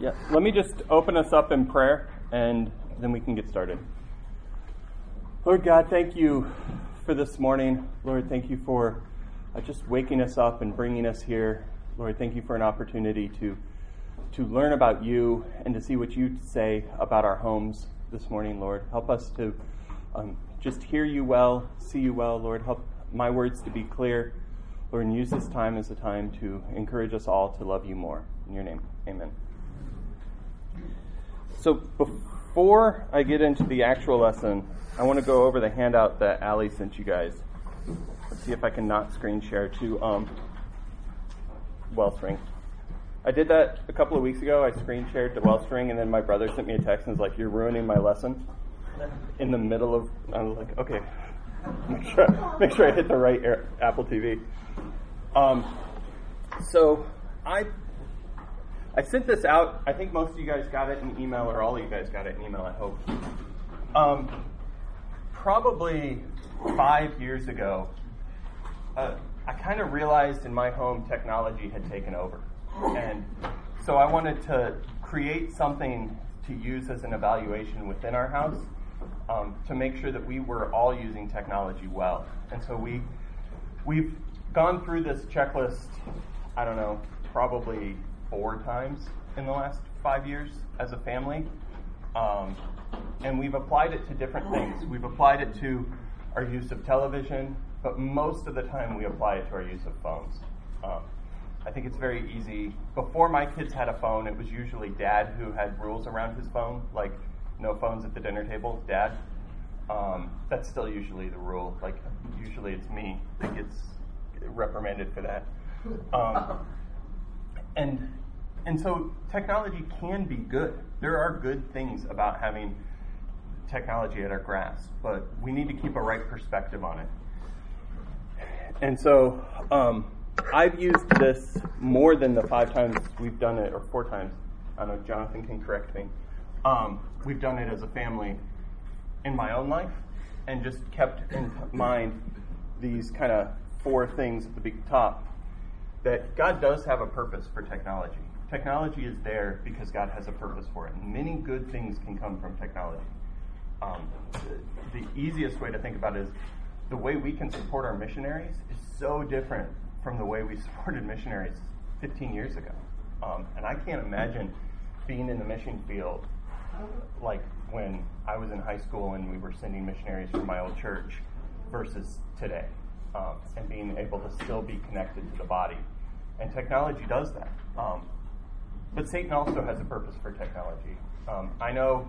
Yeah, let me just open us up in prayer and then we can get started. Lord God, thank you for this morning. Lord, thank you for uh, just waking us up and bringing us here. Lord, thank you for an opportunity to to learn about you and to see what you say about our homes this morning, Lord. Help us to um, just hear you well, see you well, Lord. Help my words to be clear, Lord, and use this time as a time to encourage us all to love you more. In your name, amen. So before I get into the actual lesson, I want to go over the handout that Ali sent you guys. Let's see if I can not screen share to um, Wellspring. I did that a couple of weeks ago. I screen shared to Wellspring, and then my brother sent me a text and was like, "You're ruining my lesson." In the middle of, I was like, "Okay, make sure, make sure I hit the right Apple TV." Um, so I I sent this out. I think most of you guys got it in email, or all of you guys got it in email. I hope. Um, probably five years ago, uh, I kind of realized in my home technology had taken over, and so I wanted to create something to use as an evaluation within our house um, to make sure that we were all using technology well. And so we we've gone through this checklist. I don't know, probably four times in the last five years as a family. Um, and we've applied it to different things. We've applied it to our use of television, but most of the time we apply it to our use of phones. Um, I think it's very easy. Before my kids had a phone, it was usually dad who had rules around his phone, like no phones at the dinner table, dad. Um, that's still usually the rule. Like, usually it's me that gets reprimanded for that. Um, and and so technology can be good. There are good things about having technology at our grasp, but we need to keep a right perspective on it. And so um, I've used this more than the five times we've done it, or four times. I know, Jonathan can correct me. Um, we've done it as a family in my own life and just kept in mind these kind of four things at the big top that God does have a purpose for technology. Technology is there because God has a purpose for it. Many good things can come from technology. Um, the, the easiest way to think about it is the way we can support our missionaries is so different from the way we supported missionaries 15 years ago. Um, and I can't imagine being in the mission field like when I was in high school and we were sending missionaries from my old church versus today um, and being able to still be connected to the body. And technology does that. Um, but Satan also has a purpose for technology. Um, I know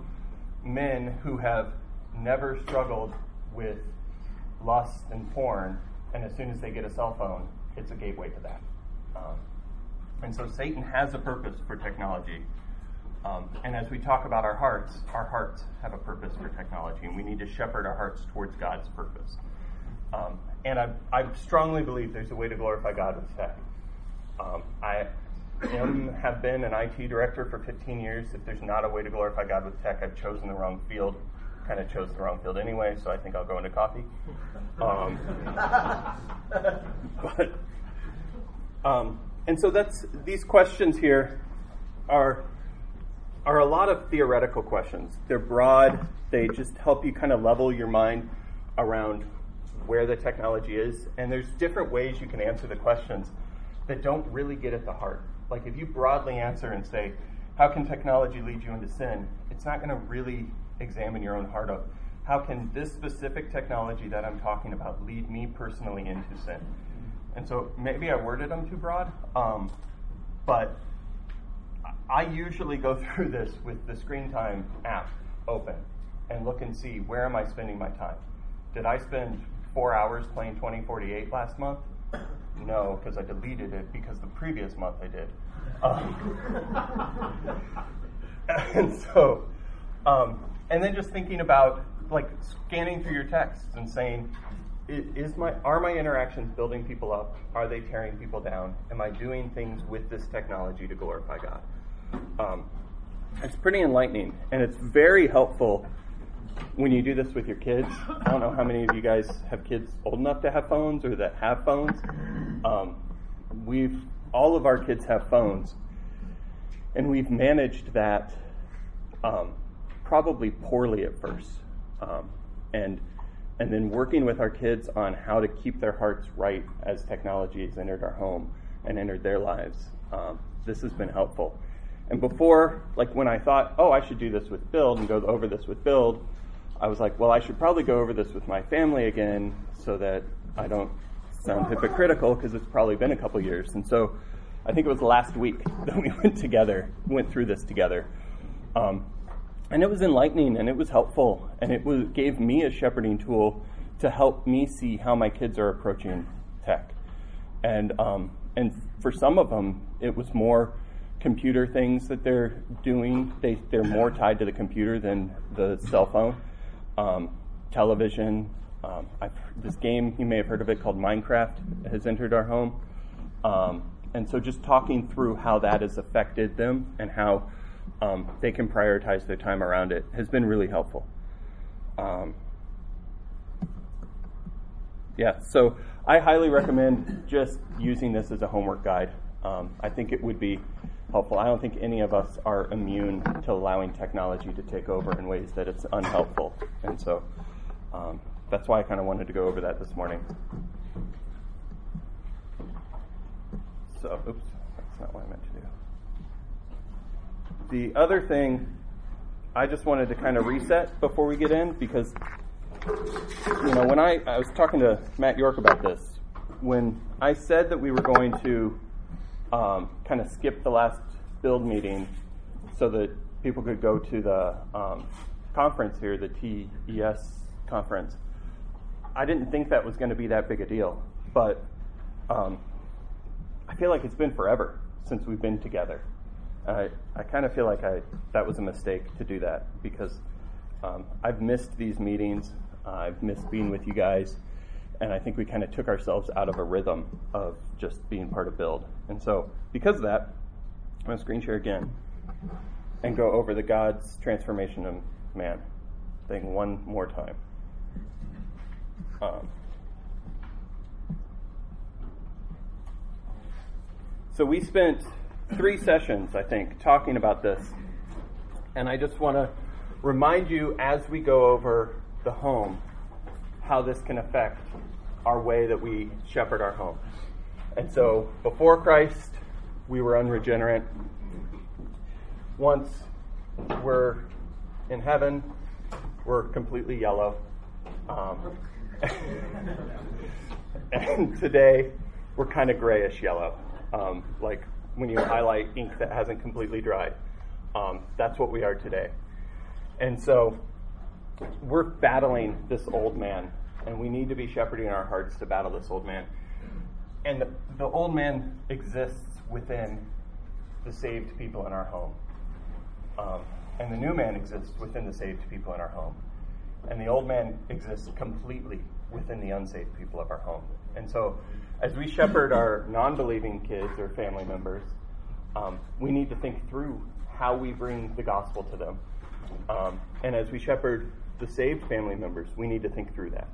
men who have never struggled with lust and porn, and as soon as they get a cell phone, it's a gateway to that. Um, and so Satan has a purpose for technology. Um, and as we talk about our hearts, our hearts have a purpose for technology, and we need to shepherd our hearts towards God's purpose. Um, and I, I, strongly believe there's a way to glorify God with tech. Um, I am, have been an IT director for 15 years. If there's not a way to glorify God with tech, I've chosen the wrong field. Kind of chose the wrong field anyway, so I think I'll go into coffee. Um, but, um, and so that's these questions here are are a lot of theoretical questions. They're broad. They just help you kind of level your mind around where the technology is. And there's different ways you can answer the questions that don't really get at the heart. Like if you broadly answer and say, how can technology lead you into sin? It's not going to really examine your own heart of how can this specific technology that I'm talking about lead me personally into sin? And so maybe I worded them too broad, um, but I usually go through this with the screen time app open and look and see where am I spending my time. Did I spend four hours playing 2048 last month? No, because I deleted it because the previous month I did. Um, and so, um, and then just thinking about like scanning through your texts and saying, is my are my interactions building people up? Are they tearing people down? Am I doing things with this technology to glorify God? Um, it's pretty enlightening, and it's very helpful when you do this with your kids. I don't know how many of you guys have kids old enough to have phones or that have phones. Um, we've all of our kids have phones, And we've managed that um, probably poorly at first. Um, and, and then working with our kids on how to keep their hearts right as technology has entered our home and entered their lives. Um, this has been helpful. And before, like when I thought, oh, I should do this with Build and go over this with Build, I was like, well, I should probably go over this with my family again so that I don't sound hypocritical because it's probably been a couple years. And so I think it was last week that we went together, went through this together. Um, and it was enlightening and it was helpful and it was, gave me a shepherding tool to help me see how my kids are approaching tech. And, um, and for some of them, it was more computer things that they're doing. They, they're more tied to the computer than the cell phone. Um, television. Um, this game, you may have heard of it, called Minecraft, has entered our home. Um, and so just talking through how that has affected them and how um, they can prioritize their time around it has been really helpful. Um, yeah, so I highly recommend just using this as a homework guide. I think it would be helpful. I don't think any of us are immune to allowing technology to take over in ways that it's unhelpful. And so um, that's why I kind of wanted to go over that this morning. So, oops, that's not what I meant to do. The other thing, I just wanted to kind of reset before we get in because, you know, when I, I was talking to Matt York about this, when I said that we were going to um, kind of skip the last build meeting so that people could go to the um, conference here, the TES conference, I didn't think that was going to be that big a deal. But um, I feel like it's been forever since we've been together. I, I kind of feel like I, that was a mistake to do that because um, I've missed these meetings. Uh, I've missed being with you guys. And I think we kind of took ourselves out of a rhythm of just being part of Build. And so, because of that, I'm going to screen share again and go over the God's transformation of man thing one more time. Um, so, we spent three sessions, I think, talking about this. And I just want to remind you as we go over the home how this can affect our way that we shepherd our home. And so before Christ, we were unregenerate. Once we're in heaven, we're completely yellow. Um, and today, we're kind of grayish yellow. Um, like when you highlight ink that hasn't completely dried. Um, that's what we are today. And so we're battling this old man, and we need to be shepherding our hearts to battle this old man. And the, old man exists within the saved people in our home. Um, and the new man exists within the saved people in our home. And the old man exists completely within the unsaved people of our home. And so, as we shepherd our non believing kids or family members, um, we need to think through how we bring the gospel to them. Um, and as we shepherd the saved family members, we need to think through that.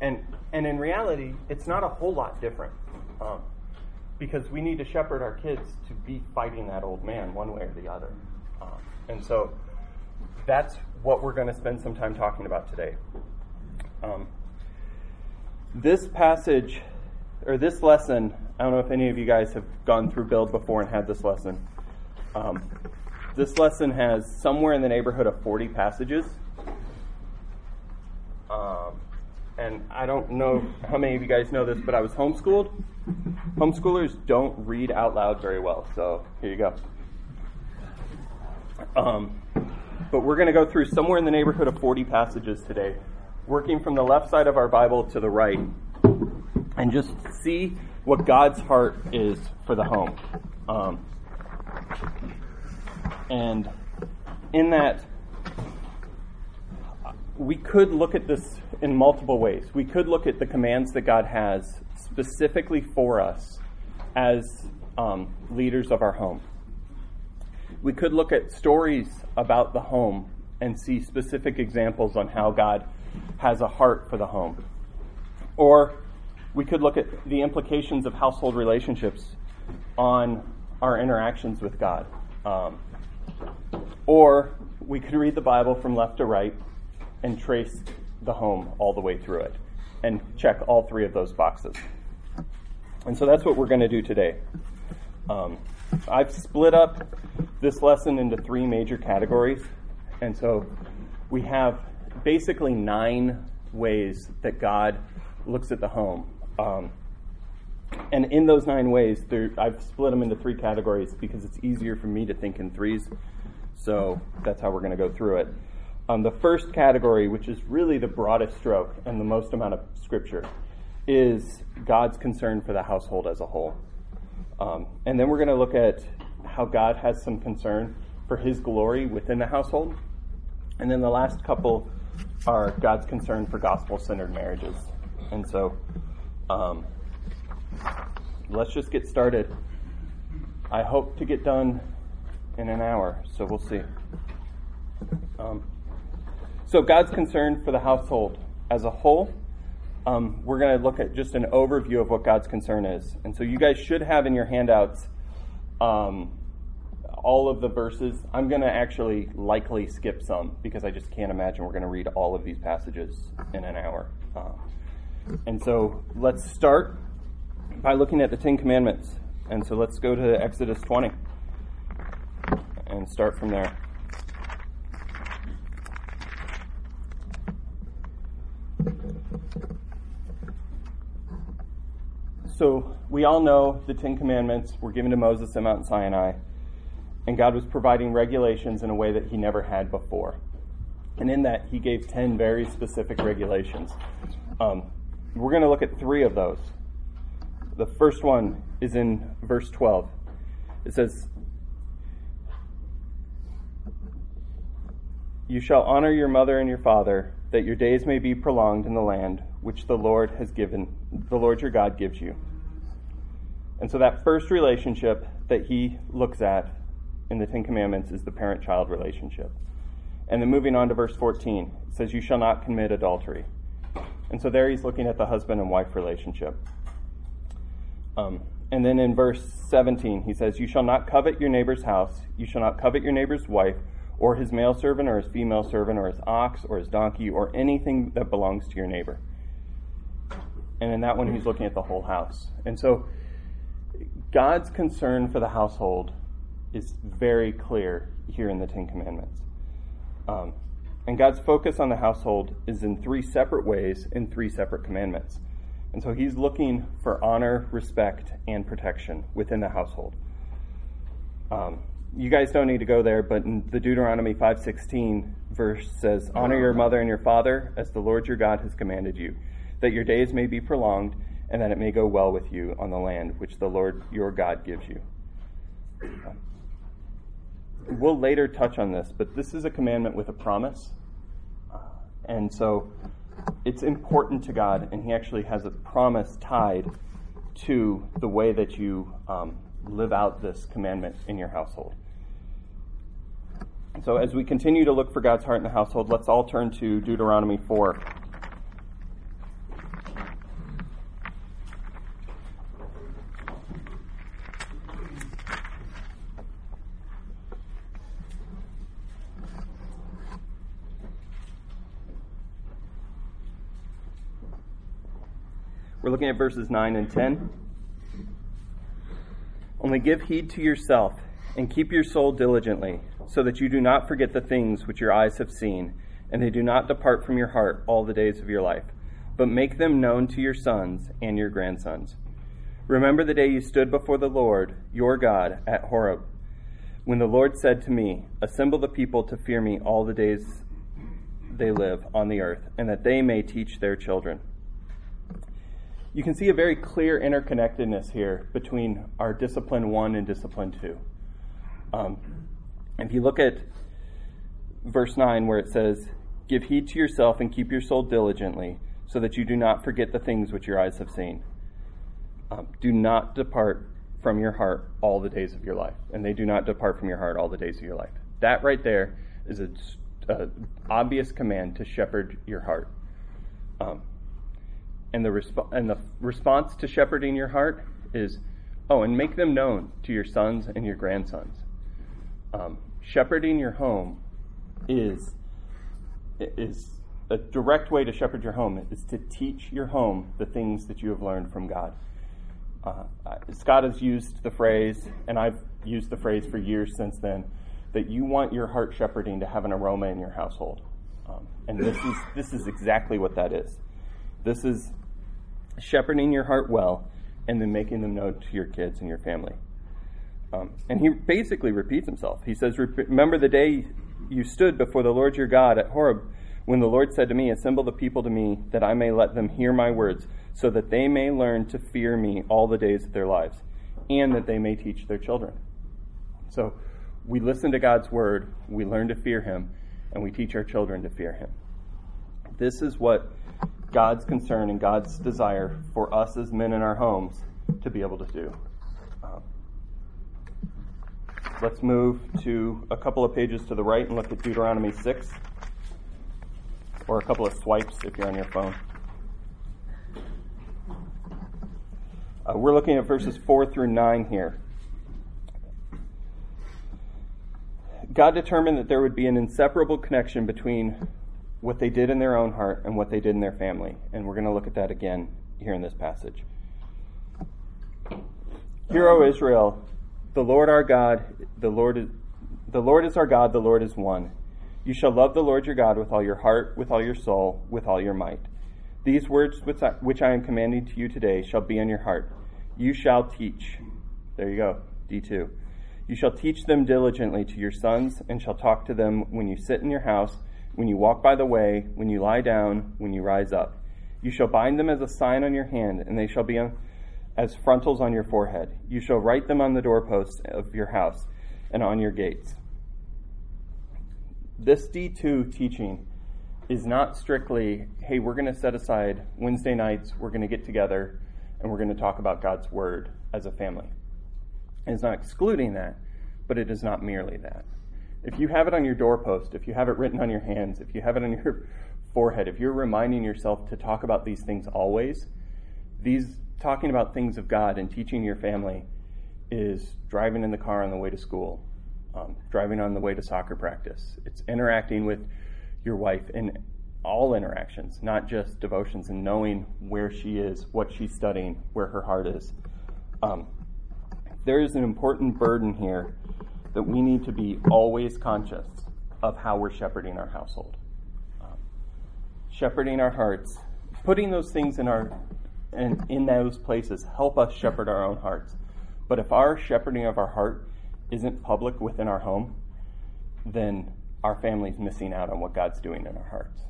And, and in reality, it's not a whole lot different um, because we need to shepherd our kids to be fighting that old man one way or the other. Um, and so that's what we're going to spend some time talking about today. Um, this passage, or this lesson, I don't know if any of you guys have gone through Build before and had this lesson. Um, this lesson has somewhere in the neighborhood of 40 passages. Um, and I don't know how many of you guys know this, but I was homeschooled. Homeschoolers don't read out loud very well, so here you go. Um, but we're going to go through somewhere in the neighborhood of 40 passages today, working from the left side of our Bible to the right, and just see what God's heart is for the home. Um, and in that, we could look at this in multiple ways. We could look at the commands that God has specifically for us as um, leaders of our home. We could look at stories about the home and see specific examples on how God has a heart for the home. Or we could look at the implications of household relationships on our interactions with God. Um, or we could read the Bible from left to right and trace the home all the way through it and check all three of those boxes. And so that's what we're going to do today. Um, I've split up this lesson into three major categories. And so we have basically nine ways that God looks at the home. Um, and in those nine ways, I've split them into three categories because it's easier for me to think in threes. So that's how we're going to go through it. Um, the first category, which is really the broadest stroke and the most amount of scripture, is God's concern for the household as a whole. Um, and then we're going to look at how God has some concern for his glory within the household. And then the last couple are God's concern for gospel centered marriages. And so um, let's just get started. I hope to get done in an hour, so we'll see. Um, so, God's concern for the household as a whole. Um, we're going to look at just an overview of what God's concern is. And so, you guys should have in your handouts um, all of the verses. I'm going to actually likely skip some because I just can't imagine we're going to read all of these passages in an hour. Uh, and so, let's start by looking at the Ten Commandments. And so, let's go to Exodus 20 and start from there. So, we all know the Ten Commandments were given to Moses at Mount Sinai, and God was providing regulations in a way that He never had before. And in that, He gave 10 very specific regulations. Um, we're going to look at three of those. The first one is in verse 12. It says, You shall honor your mother and your father, that your days may be prolonged in the land which the Lord has given, the Lord your God gives you. And so that first relationship that he looks at in the Ten Commandments is the parent child relationship. And then moving on to verse 14, it says, You shall not commit adultery. And so there he's looking at the husband and wife relationship. Um, and then in verse 17, he says, You shall not covet your neighbor's house, you shall not covet your neighbor's wife or his male servant, or his female servant, or his ox, or his donkey, or anything that belongs to your neighbor. And in that one, he's looking at the whole house. And so, God's concern for the household is very clear here in the Ten Commandments. Um, and God's focus on the household is in three separate ways in three separate commandments. And so he's looking for honor, respect, and protection within the household. Um, you guys don't need to go there, but in the Deuteronomy 5:16 verse says, "Honor your mother and your father as the Lord your God has commanded you, that your days may be prolonged and that it may go well with you on the land which the Lord your God gives you." We'll later touch on this, but this is a commandment with a promise. And so it's important to God, and He actually has a promise tied to the way that you um, live out this commandment in your household. So, as we continue to look for God's heart in the household, let's all turn to Deuteronomy 4. We're looking at verses 9 and 10. Only give heed to yourself and keep your soul diligently, so that you do not forget the things which your eyes have seen, and they do not depart from your heart all the days of your life, but make them known to your sons and your grandsons. Remember the day you stood before the Lord, your God, at Horeb, when the Lord said to me, Assemble the people to fear me all the days they live on the earth, and that they may teach their children you can see a very clear interconnectedness here between our discipline one and discipline two. Um, if you look at verse 9, where it says, Give heed to yourself and keep your soul diligently, so that you do not forget the things which your eyes have seen. Um, do not depart from your heart all the days of your life, and they do not depart from your heart all the days of your life. That right there is an obvious command to shepherd your heart. Um, and the, resp- and the response to shepherding your heart is, oh, and make them known to your sons and your grandsons. Um, shepherding your home is is a direct way to shepherd your home is to teach your home the things that you have learned from God. Uh, Scott has used the phrase, and I've used the phrase for years since then, that you want your heart shepherding to have an aroma in your household. Um, and this is, this is exactly what that is. This is shepherding your heart well and then making them known to your kids and your family. Um, and he basically repeats himself. He says, Remember the day you stood before the Lord your God at Horeb when the Lord said to me, Assemble the people to me, that I may let them hear my words, so that they may learn to fear me all the days of their lives, and that they may teach their children. So we listen to God's word, we learn to fear him, and we teach our children to fear him. This is what God's concern and God's desire for us as men in our homes to be able to do. Um, let's move to a couple of pages to the right and look at Deuteronomy 6 or a couple of swipes if you're on your phone. Uh, we're looking at verses 4 through 9 here. God determined that there would be an inseparable connection between what they did in their own heart and what they did in their family. And we're going to look at that again here in this passage. Hear, O Israel, the Lord our God, the Lord is, the Lord is our God, the Lord is one. You shall love the Lord your God with all your heart, with all your soul, with all your might. These words which I, which I am commanding to you today shall be in your heart. You shall teach. There you go, D2. You shall teach them diligently to your sons, and shall talk to them when you sit in your house, when you walk by the way, when you lie down, when you rise up. You shall bind them as a sign on your hand, and they shall be as frontals on your forehead. You shall write them on the doorposts of your house and on your gates. This D2 teaching is not strictly, hey, we're going to set aside Wednesday nights, we're going to get together, and we're going to talk about God's Word as a family. it's not excluding that, but it is not merely that. If you have it on your doorpost, if you have it written on your hands, if you have it on your forehead, if you're reminding yourself to talk about these things always, these talking about things of God and teaching your family is driving in the car on the way to school, um, driving on the way to soccer practice. It's interacting with your wife in all interactions, not just devotions, and knowing where she is, what she's studying, where her heart is. Um, there is an important burden here that we need to be always conscious of how we're shepherding our household. Um, shepherding our hearts, putting those things in our and in those places help us shepherd our own hearts. But if our shepherding of our heart isn't public within our home, then our family's missing out on what God's doing in our hearts.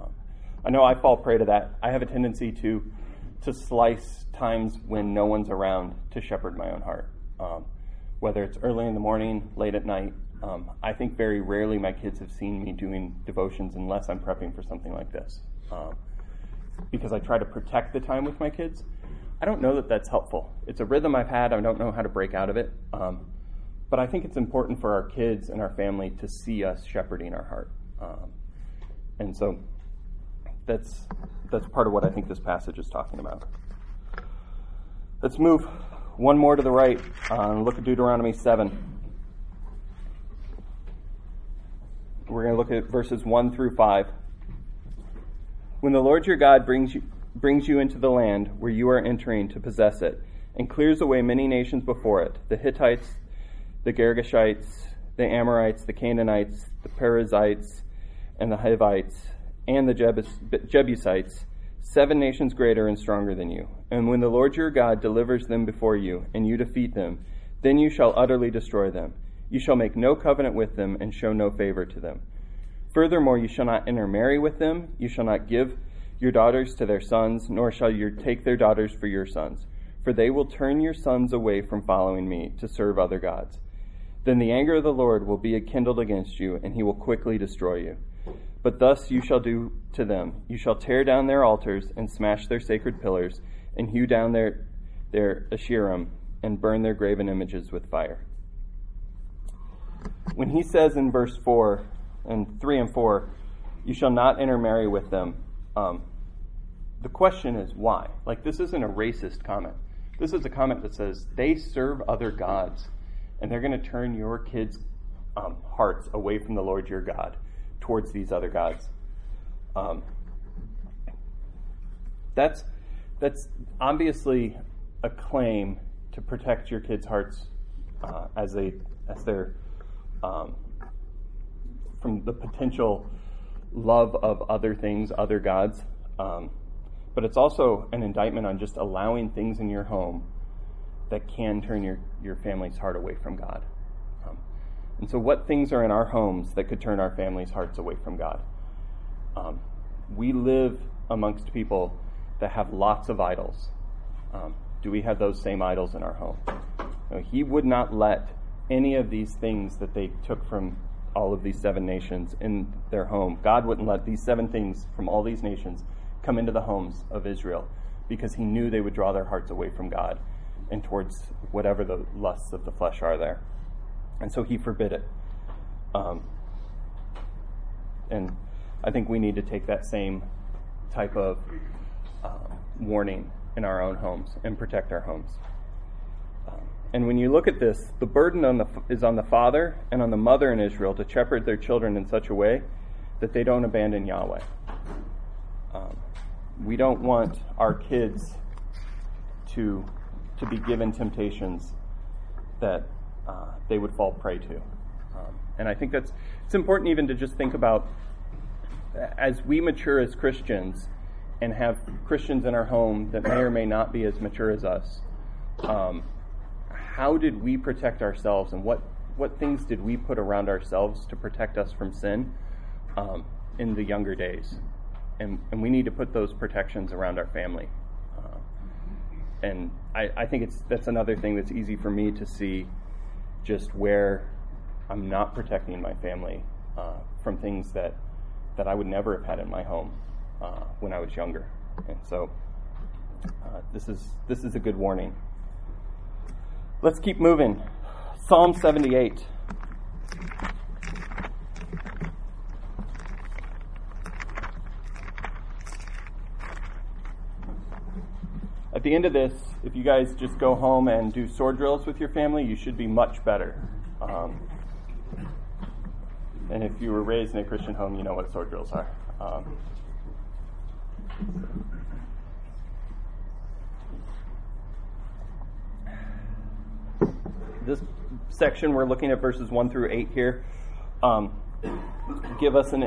Um, I know I fall prey to that. I have a tendency to to slice times when no one's around to shepherd my own heart. Um, whether it's early in the morning, late at night. Um, I think very rarely my kids have seen me doing devotions unless I'm prepping for something like this. Um, because I try to protect the time with my kids. I don't know that that's helpful. It's a rhythm I've had. I don't know how to break out of it. Um, but I think it's important for our kids and our family to see us shepherding our heart. Um, and so that's, that's part of what I think this passage is talking about. Let's move one more to the right. Uh, look at Deuteronomy 7. We're going to look at verses 1 through 5. When the Lord your God brings you, brings you into the land where you are entering to possess it, and clears away many nations before it the Hittites, the Girgashites, the Amorites, the Canaanites, the Perizzites, and the Hivites, and the Jebusites, seven nations greater and stronger than you. And when the Lord your God delivers them before you, and you defeat them, then you shall utterly destroy them. You shall make no covenant with them, and show no favor to them. Furthermore, you shall not intermarry with them, you shall not give your daughters to their sons, nor shall you take their daughters for your sons, for they will turn your sons away from following me to serve other gods. Then the anger of the Lord will be kindled against you, and he will quickly destroy you. But thus you shall do to them. You shall tear down their altars, and smash their sacred pillars, and hew down their, their Asherim, and burn their graven images with fire. When he says in verse 4 and 3 and 4, you shall not intermarry with them, um, the question is why? Like, this isn't a racist comment. This is a comment that says they serve other gods and they're going to turn your kids' um, hearts away from the Lord your God towards these other gods. Um, that's that's obviously a claim to protect your kids' hearts uh, as they as they're um, from the potential love of other things, other gods. Um, but it's also an indictment on just allowing things in your home that can turn your, your family's heart away from God. Um, and so, what things are in our homes that could turn our family's hearts away from God? Um, we live amongst people that have lots of idols. Um, do we have those same idols in our home? No, he would not let any of these things that they took from all of these seven nations in their home. God wouldn't let these seven things from all these nations come into the homes of Israel because he knew they would draw their hearts away from God and towards whatever the lusts of the flesh are there. And so he forbid it. Um, and I think we need to take that same type of warning in our own homes and protect our homes. And when you look at this, the burden on the, is on the father and on the mother in Israel to shepherd their children in such a way that they don't abandon Yahweh. Um, we don't want our kids to, to be given temptations that uh, they would fall prey to. Um, and I think that's it's important even to just think about as we mature as Christians and have Christians in our home that may or may not be as mature as us. Um, how did we protect ourselves and what, what things did we put around ourselves to protect us from sin um, in the younger days? And, and we need to put those protections around our family. Uh, and I, I think it's that's another thing that's easy for me to see just where I'm not protecting my family uh, from things that, that I would never have had in my home uh, when I was younger. And so uh, this is this is a good warning. Let's keep moving. Psalm 78. At the end of this, if you guys just go home and do sword drills with your family, you should be much better. Um, and if you were raised in a Christian home, you know what sword drills are. Um, this section, we're looking at verses 1 through 8 here, um, give us an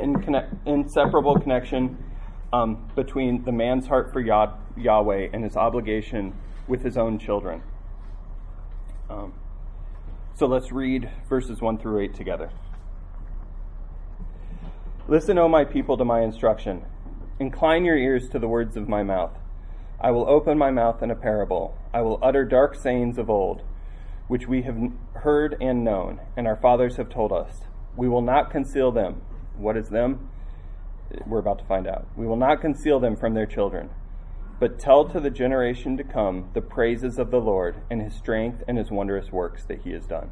inseparable connection um, between the man's heart for Yah- Yahweh and his obligation with his own children. Um, so let's read verses 1 through 8 together. Listen, O my people, to my instruction. Incline your ears to the words of my mouth. I will open my mouth in a parable. I will utter dark sayings of old which we have heard and known, and our fathers have told us. We will not conceal them. What is them? We're about to find out. We will not conceal them from their children, but tell to the generation to come the praises of the Lord and his strength and his wondrous works that he has done.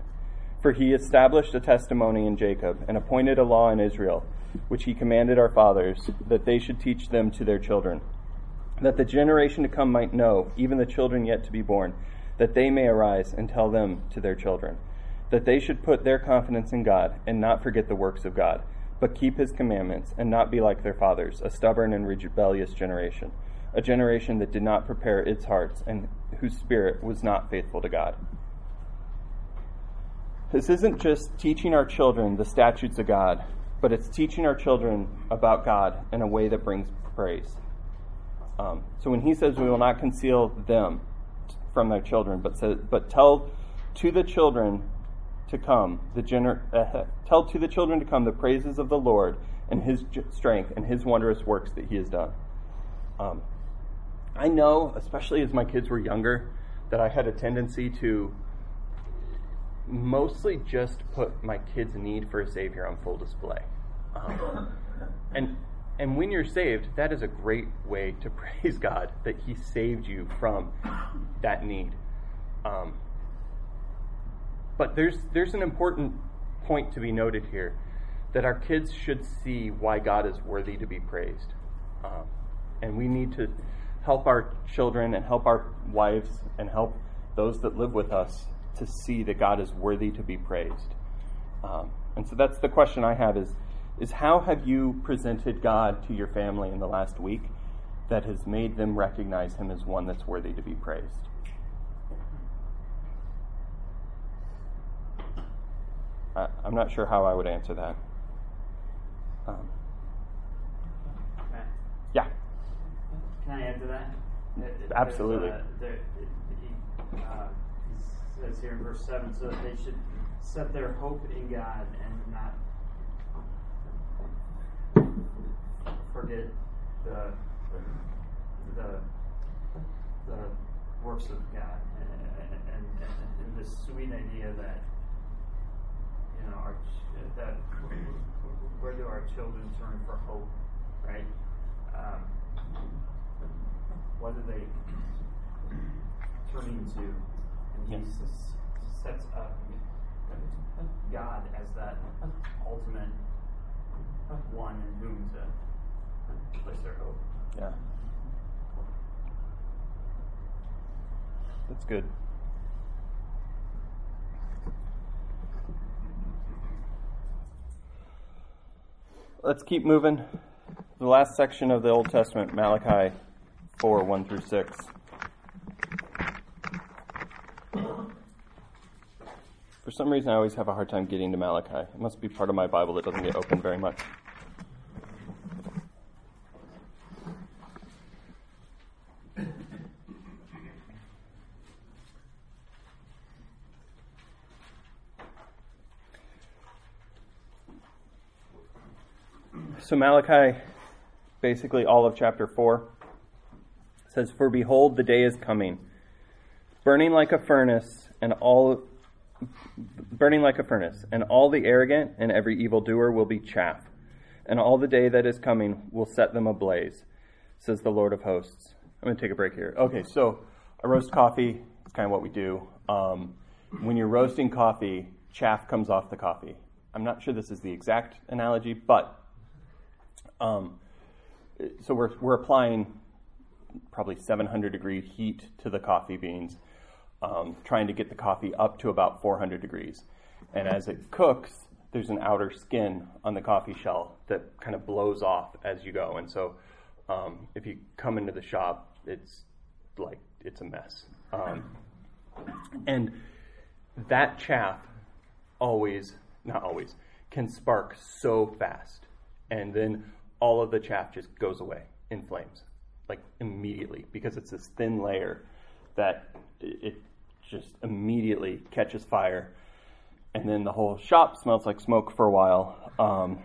For he established a testimony in Jacob and appointed a law in Israel, which he commanded our fathers, that they should teach them to their children, that the generation to come might know, even the children yet to be born that they may arise and tell them to their children, that they should put their confidence in God and not forget the works of God, but keep his commandments and not be like their fathers, a stubborn and rebellious generation, a generation that did not prepare its hearts and whose spirit was not faithful to God. This isn't just teaching our children the statutes of God, but it's teaching our children about God in a way that brings praise. Um, so when he says we will not conceal them, from their children, but says, but tell to the children to come the gener- uh, tell to the children to come the praises of the Lord and His strength and His wondrous works that He has done. Um, I know, especially as my kids were younger, that I had a tendency to mostly just put my kids' need for a savior on full display. Um, and and when you're saved, that is a great way to praise God that He saved you from that need. Um, but there's there's an important point to be noted here that our kids should see why God is worthy to be praised, um, and we need to help our children and help our wives and help those that live with us to see that God is worthy to be praised. Um, And so that's the question I have is, is how have you presented God to your family in the last week that has made them recognize him as one that's worthy to be praised? I, I'm not sure how I would answer that. Um, yeah. Can I add to that? Absolutely. Uh, there, uh, says here in verse 7 so that they should set their hope in God and not forget the, the, the works of God and, and, and, this sweet idea that you know our that where do our children turn for hope, right? Um, what do they turn into? And he sets up God as that ultimate one in whom to place their hope. Yeah. That's good. Let's keep moving. The last section of the Old Testament, Malachi 4 1 through 6. For some reason, I always have a hard time getting to Malachi. It must be part of my Bible that doesn't get open very much. So Malachi, basically all of chapter 4, says, For behold, the day is coming, burning like a furnace, and all burning like a furnace, and all the arrogant and every evildoer will be chaff, and all the day that is coming will set them ablaze, says the Lord of hosts. I'm going to take a break here. Okay, so I roast coffee. It's kind of what we do. Um, when you're roasting coffee, chaff comes off the coffee. I'm not sure this is the exact analogy, but um, so we're, we're applying probably 700 degree heat to the coffee beans, um, trying to get the coffee up to about 400 degrees. And as it cooks, there's an outer skin on the coffee shell that kind of blows off as you go. And so um, if you come into the shop, it's like it's a mess. Um, and that chaff always, not always, can spark so fast. And then all of the chaff just goes away in flames, like immediately, because it's this thin layer that it just immediately catches fire. And then the whole shop smells like smoke for a while. Um,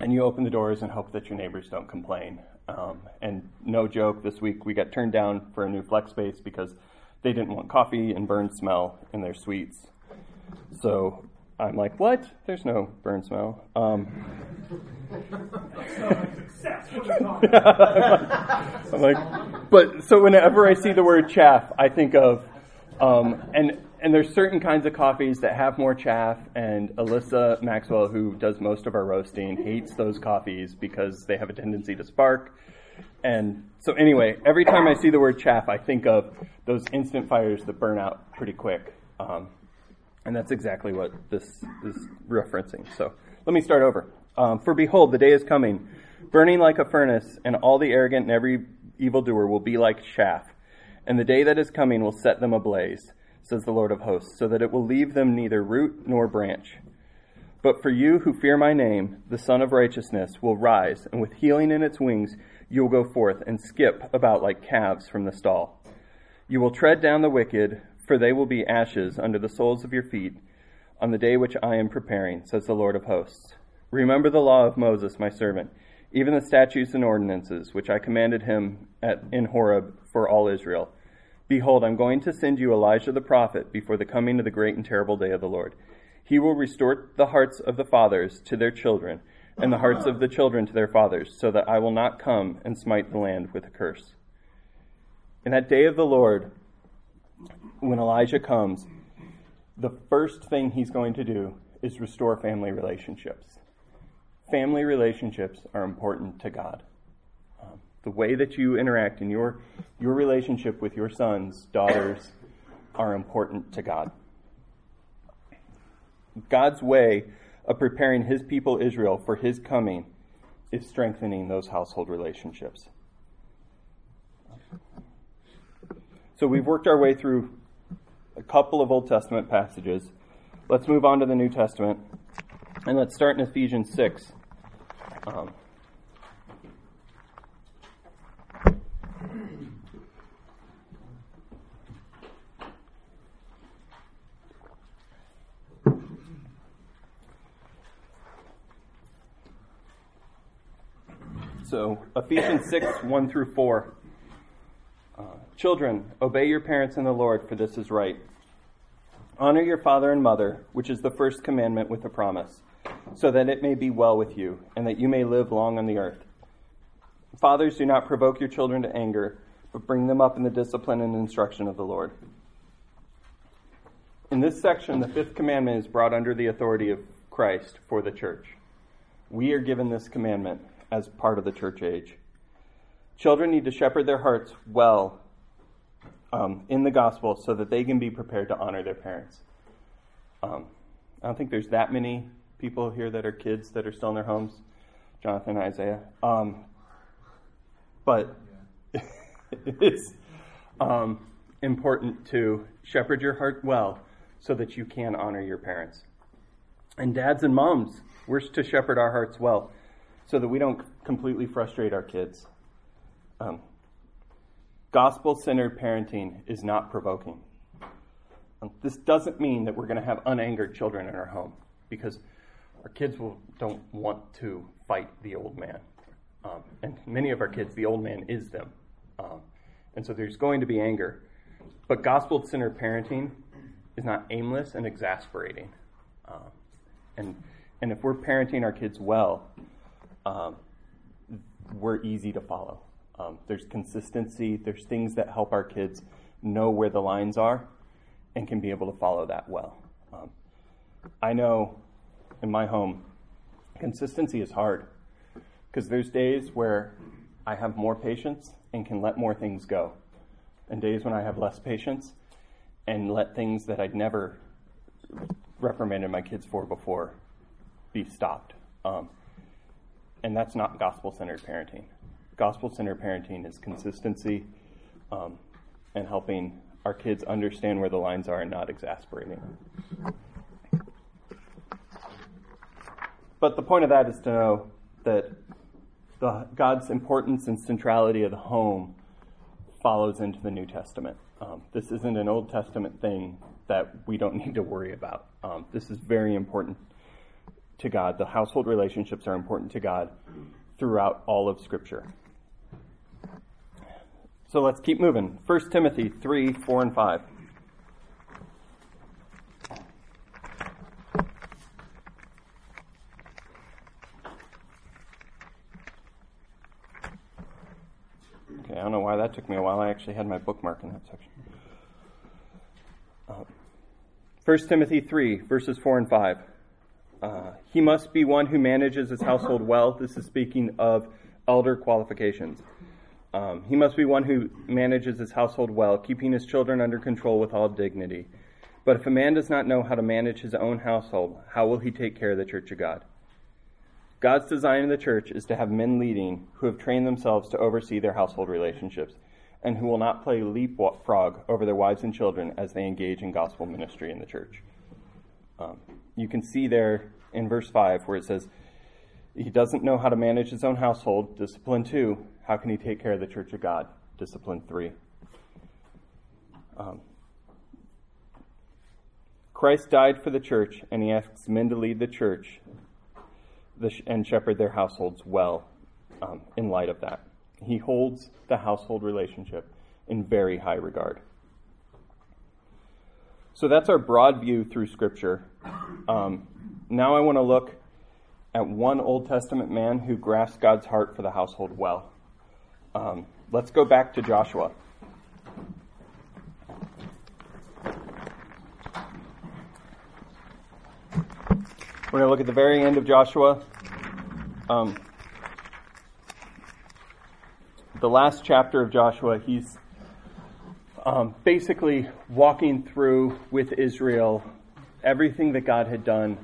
and you open the doors and hope that your neighbors don't complain. Um, and no joke, this week we got turned down for a new flex space because they didn't want coffee and burn smell in their suites. So I'm like, what? There's no burn smell. Um, I'm like, but so whenever I see the word chaff, I think of, um, and and there's certain kinds of coffees that have more chaff. And Alyssa Maxwell, who does most of our roasting, hates those coffees because they have a tendency to spark. And so anyway, every time I see the word chaff, I think of those instant fires that burn out pretty quick. Um, and that's exactly what this is referencing. So let me start over. Um, For behold, the day is coming, burning like a furnace, and all the arrogant and every evildoer will be like chaff. And the day that is coming will set them ablaze, says the Lord of hosts, so that it will leave them neither root nor branch. But for you who fear my name, the Sun of Righteousness will rise, and with healing in its wings, you will go forth and skip about like calves from the stall. You will tread down the wicked, for they will be ashes under the soles of your feet on the day which I am preparing, says the Lord of hosts. Remember the law of Moses, my servant, even the statutes and ordinances which I commanded him at, in Horeb for all Israel. Behold, I'm going to send you Elijah the prophet before the coming of the great and terrible day of the Lord. He will restore the hearts of the fathers to their children, and the hearts of the children to their fathers, so that I will not come and smite the land with a curse. In that day of the Lord, when Elijah comes, the first thing he's going to do is restore family relationships. Family relationships are important to God. Um, the way that you interact in your, your relationship with your sons, daughters, are important to God. God's way of preparing his people Israel for his coming is strengthening those household relationships. So we've worked our way through a couple of Old Testament passages. Let's move on to the New Testament. And let's start in Ephesians 6. Um, So, Ephesians 6, 1 through 4. Uh, Children, obey your parents in the Lord, for this is right. Honor your father and mother, which is the first commandment with a promise, so that it may be well with you, and that you may live long on the earth. Fathers, do not provoke your children to anger, but bring them up in the discipline and instruction of the Lord. In this section, the fifth commandment is brought under the authority of Christ for the church. We are given this commandment as part of the church age. Children need to shepherd their hearts well um, in the gospel so that they can be prepared to honor their parents. Um, I don't think there's that many people here that are kids that are still in their homes, Jonathan, Isaiah. Um, but it's um, important to shepherd your heart well so that you can honor your parents. And dads and moms, we're to shepherd our hearts well so that we don't completely frustrate our kids. Um, Gospel centered parenting is not provoking. Um, this doesn't mean that we're going to have unangered children in our home because our kids will, don't want to fight the old man. Um, and many of our kids, the old man is them. Um, and so there's going to be anger. But gospel centered parenting is not aimless and exasperating. Um, and, and if we're parenting our kids well, um, we're easy to follow. Um, there's consistency, there's things that help our kids know where the lines are and can be able to follow that well. Um, I know in my home, consistency is hard because there's days where I have more patience and can let more things go, and days when I have less patience and let things that I'd never reprimanded my kids for before be stopped. Um, and that's not gospel centered parenting. Gospel centered parenting is consistency um, and helping our kids understand where the lines are and not exasperating. But the point of that is to know that the, God's importance and centrality of the home follows into the New Testament. Um, this isn't an Old Testament thing that we don't need to worry about. Um, this is very important to God. The household relationships are important to God throughout all of Scripture. So let's keep moving. 1 Timothy 3 4 and 5. Okay, I don't know why that took me a while. I actually had my bookmark in that section. Uh, 1 Timothy 3, verses 4 and 5. Uh, he must be one who manages his household well. This is speaking of elder qualifications. Um, he must be one who manages his household well, keeping his children under control with all dignity. But if a man does not know how to manage his own household, how will he take care of the church of God? God's design in the church is to have men leading who have trained themselves to oversee their household relationships and who will not play leapfrog over their wives and children as they engage in gospel ministry in the church. Um, you can see there in verse 5 where it says, He doesn't know how to manage his own household, discipline 2. How can he take care of the church of God? Discipline 3. Um, Christ died for the church, and he asks men to lead the church and shepherd their households well um, in light of that. He holds the household relationship in very high regard. So that's our broad view through Scripture. Um, now I want to look at one Old Testament man who grasped God's heart for the household well. Um, let's go back to Joshua. We're going to look at the very end of Joshua. Um, the last chapter of Joshua, he's um, basically walking through with Israel everything that God had done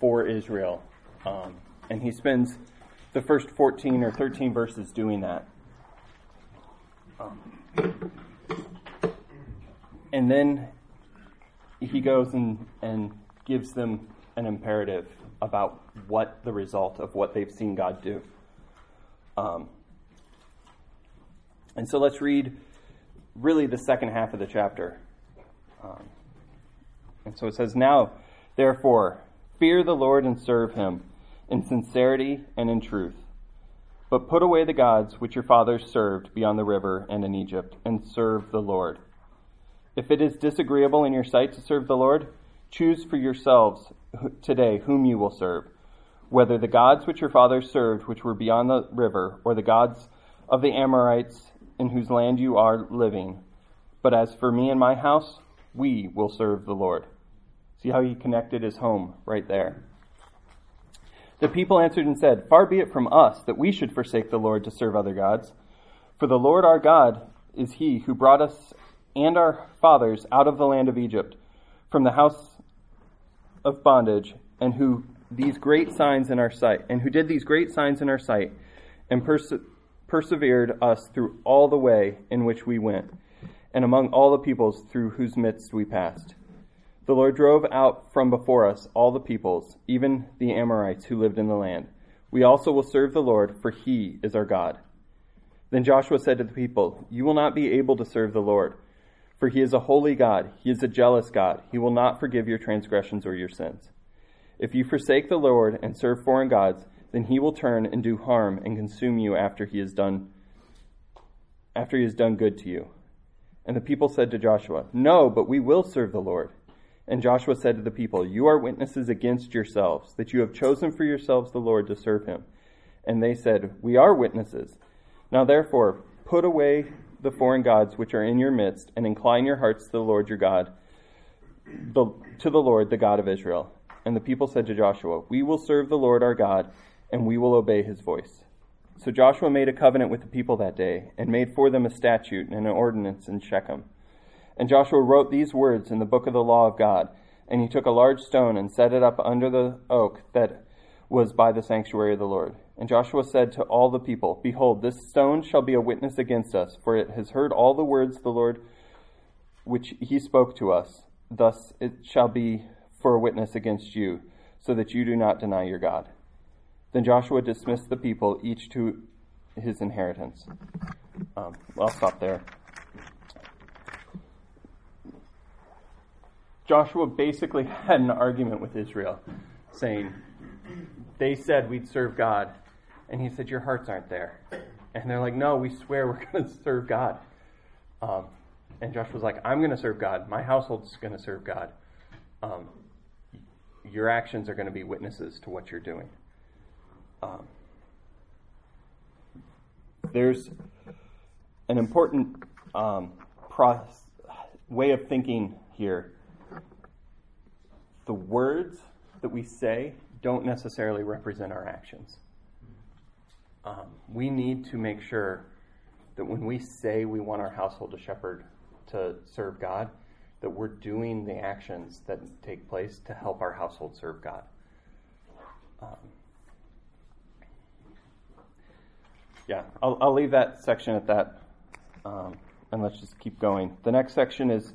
for Israel. Um, and he spends the first 14 or 13 verses doing that. Um, and then he goes and, and gives them an imperative about what the result of what they've seen God do. Um, and so let's read really the second half of the chapter. Um, and so it says, Now, therefore, fear the Lord and serve him in sincerity and in truth. But put away the gods which your fathers served beyond the river and in Egypt, and serve the Lord. If it is disagreeable in your sight to serve the Lord, choose for yourselves today whom you will serve, whether the gods which your fathers served, which were beyond the river, or the gods of the Amorites in whose land you are living. But as for me and my house, we will serve the Lord. See how he connected his home right there. The people answered and said, Far be it from us that we should forsake the Lord to serve other gods. For the Lord our God is he who brought us and our fathers out of the land of Egypt, from the house of bondage, and who these great signs in our sight, and who did these great signs in our sight, and perse- persevered us through all the way in which we went, and among all the peoples through whose midst we passed. The Lord drove out from before us all the peoples, even the Amorites who lived in the land. We also will serve the Lord, for he is our God. Then Joshua said to the people, You will not be able to serve the Lord, for he is a holy God. He is a jealous God. He will not forgive your transgressions or your sins. If you forsake the Lord and serve foreign gods, then he will turn and do harm and consume you after he has done after he has done good to you. And the people said to Joshua, No, but we will serve the Lord. And Joshua said to the people, You are witnesses against yourselves, that you have chosen for yourselves the Lord to serve him. And they said, We are witnesses. Now therefore, put away the foreign gods which are in your midst, and incline your hearts to the Lord your God, the, to the Lord, the God of Israel. And the people said to Joshua, We will serve the Lord our God, and we will obey his voice. So Joshua made a covenant with the people that day, and made for them a statute and an ordinance in Shechem. And Joshua wrote these words in the book of the law of God. And he took a large stone and set it up under the oak that was by the sanctuary of the Lord. And Joshua said to all the people, Behold, this stone shall be a witness against us, for it has heard all the words the Lord which he spoke to us. Thus it shall be for a witness against you, so that you do not deny your God. Then Joshua dismissed the people, each to his inheritance. Um, I'll stop there. Joshua basically had an argument with Israel, saying, They said we'd serve God. And he said, Your hearts aren't there. And they're like, No, we swear we're going to serve God. Um, and Joshua's like, I'm going to serve God. My household's going to serve God. Um, your actions are going to be witnesses to what you're doing. Um, there's an important um, process, way of thinking here the words that we say don't necessarily represent our actions. Um, we need to make sure that when we say we want our household to shepherd to serve God, that we're doing the actions that take place to help our household serve God. Um, yeah, I'll, I'll, leave that section at that, um, and let's just keep going. The next section is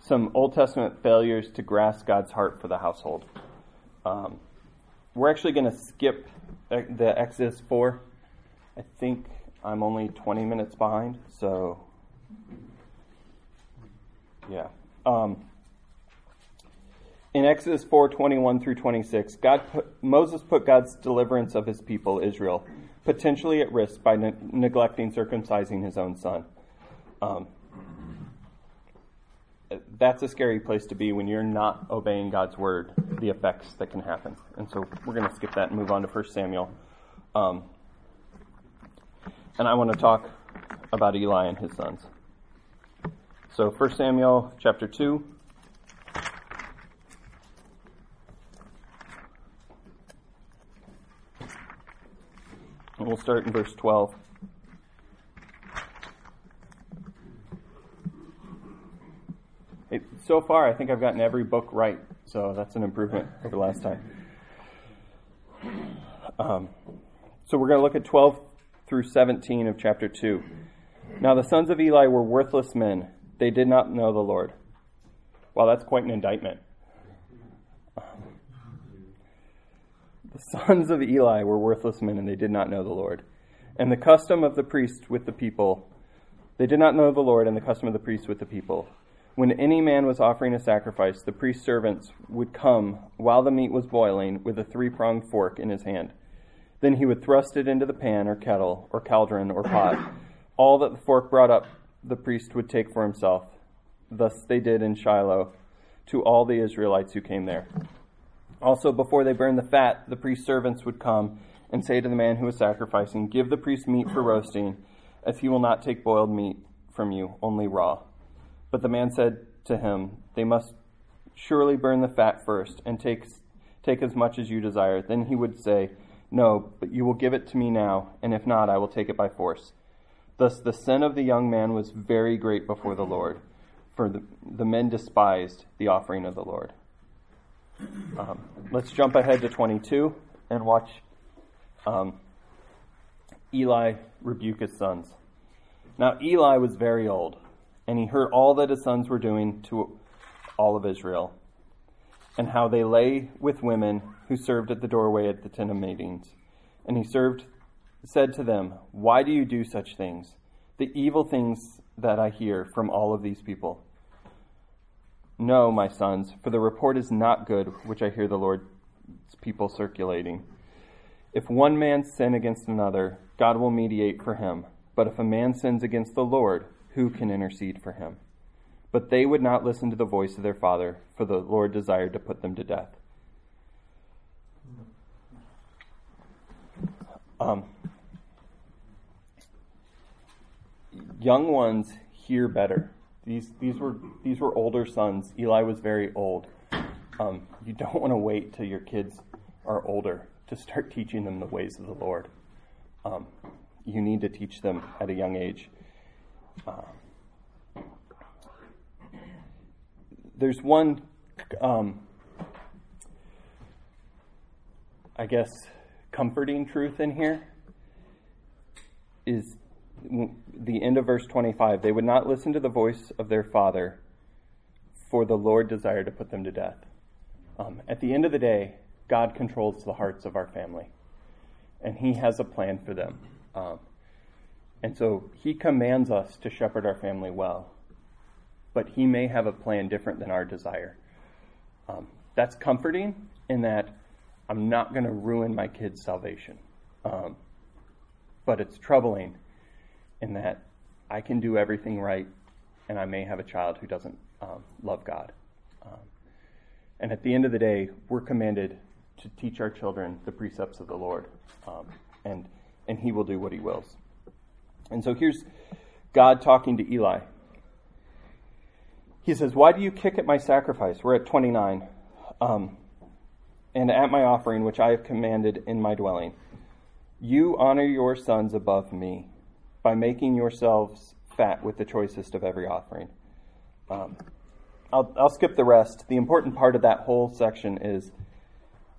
some Old Testament failures to grasp God's heart for the household. Um, we're actually going to skip the Exodus 4. I think I'm only 20 minutes behind, so yeah. Um, in Exodus 4 21 through 26, God put, Moses put God's deliverance of his people, Israel, potentially at risk by ne- neglecting circumcising his own son. Um, that's a scary place to be when you're not obeying God's word, the effects that can happen. And so we're going to skip that and move on to 1 Samuel. Um, and I want to talk about Eli and his sons. So 1 Samuel chapter 2. And we'll start in verse 12. So far, I think I've gotten every book right, so that's an improvement over last time. Um, so we're going to look at 12 through 17 of chapter 2. Now the sons of Eli were worthless men. They did not know the Lord. Well, that's quite an indictment. The sons of Eli were worthless men, and they did not know the Lord. And the custom of the priest with the people, they did not know the Lord, and the custom of the priest with the people. When any man was offering a sacrifice, the priest's servants would come while the meat was boiling with a three pronged fork in his hand. Then he would thrust it into the pan or kettle or cauldron or pot. All that the fork brought up, the priest would take for himself. Thus they did in Shiloh to all the Israelites who came there. Also, before they burned the fat, the priest's servants would come and say to the man who was sacrificing, Give the priest meat for roasting, as he will not take boiled meat from you, only raw. But the man said to him, They must surely burn the fat first, and take, take as much as you desire. Then he would say, No, but you will give it to me now, and if not, I will take it by force. Thus the sin of the young man was very great before the Lord, for the, the men despised the offering of the Lord. Um, let's jump ahead to 22 and watch um, Eli rebuke his sons. Now, Eli was very old, and he heard all that his sons were doing to all of Israel, and how they lay with women who served at the doorway at the tent of meetings. And he served, said to them, Why do you do such things? The evil things that I hear from all of these people. No, my sons, for the report is not good which I hear the Lord's people circulating. If one man sin against another, God will mediate for him. But if a man sins against the Lord, who can intercede for him? But they would not listen to the voice of their father, for the Lord desired to put them to death. Um, young ones hear better. These these were these were older sons. Eli was very old. Um, you don't want to wait till your kids are older to start teaching them the ways of the Lord. Um, you need to teach them at a young age. Uh, there's one, um, I guess, comforting truth in here. Is the end of verse 25 they would not listen to the voice of their father, for the Lord desired to put them to death. Um, at the end of the day, God controls the hearts of our family, and He has a plan for them. Um, and so He commands us to shepherd our family well, but He may have a plan different than our desire. Um, that's comforting in that I'm not going to ruin my kid's salvation. Um, but it's troubling in that I can do everything right, and I may have a child who doesn't um, love God. Um, and at the end of the day, we're commanded to teach our children the precepts of the Lord, um, and and He will do what He wills. And so here's God talking to Eli. He says, "Why do you kick at my sacrifice?" We're at 29, um, and at my offering, which I have commanded in my dwelling. You honor your sons above me by making yourselves fat with the choicest of every offering. Um, I'll, I'll skip the rest. The important part of that whole section is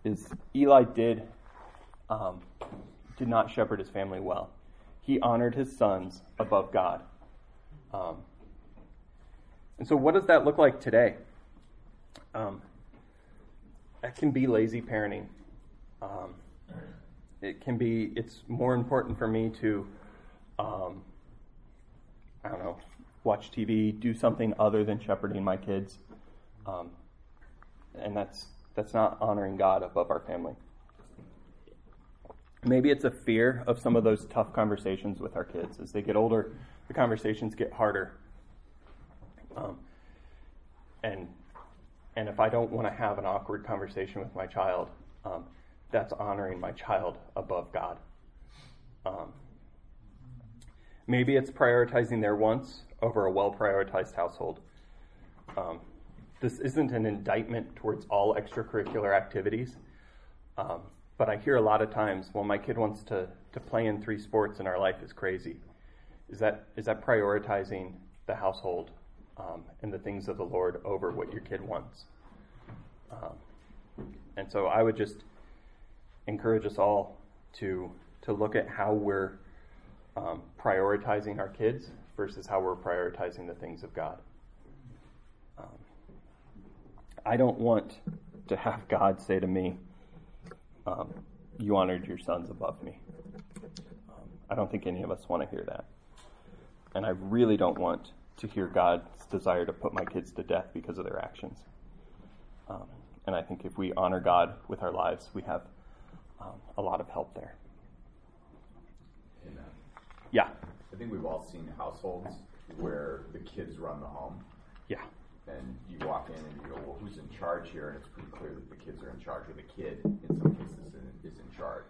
is Eli did um, did not shepherd his family well. He honored his sons above God. Um, and so, what does that look like today? Um, that can be lazy parenting. Um, it can be. It's more important for me to um, I don't know, watch TV, do something other than shepherding my kids. Um, and that's that's not honoring God above our family. Maybe it's a fear of some of those tough conversations with our kids. As they get older, the conversations get harder. Um, and and if I don't want to have an awkward conversation with my child, um, that's honoring my child above God. Um, Maybe it's prioritizing their wants over a well prioritized household. Um, this isn't an indictment towards all extracurricular activities, um, but I hear a lot of times, well, my kid wants to, to play in three sports and our life is crazy. Is that, is that prioritizing the household um, and the things of the Lord over what your kid wants? Um, and so I would just encourage us all to to look at how we're um, prioritizing our kids versus how we're prioritizing the things of God. Um, I don't want to have God say to me, um, "You honored your sons above me." Um, I don't think any of us want to hear that, and I really don't want to hear God's desire to put my kids to death because of their actions. Um, and I think if we honor God with our lives, we have um, a lot of help there. Amen. Yeah. I think we've all seen households where the kids run the home. Yeah. And you walk in and you go, well, who's in charge here? And it's pretty clear that the kids are in charge, or the kid, in some cases, is in charge.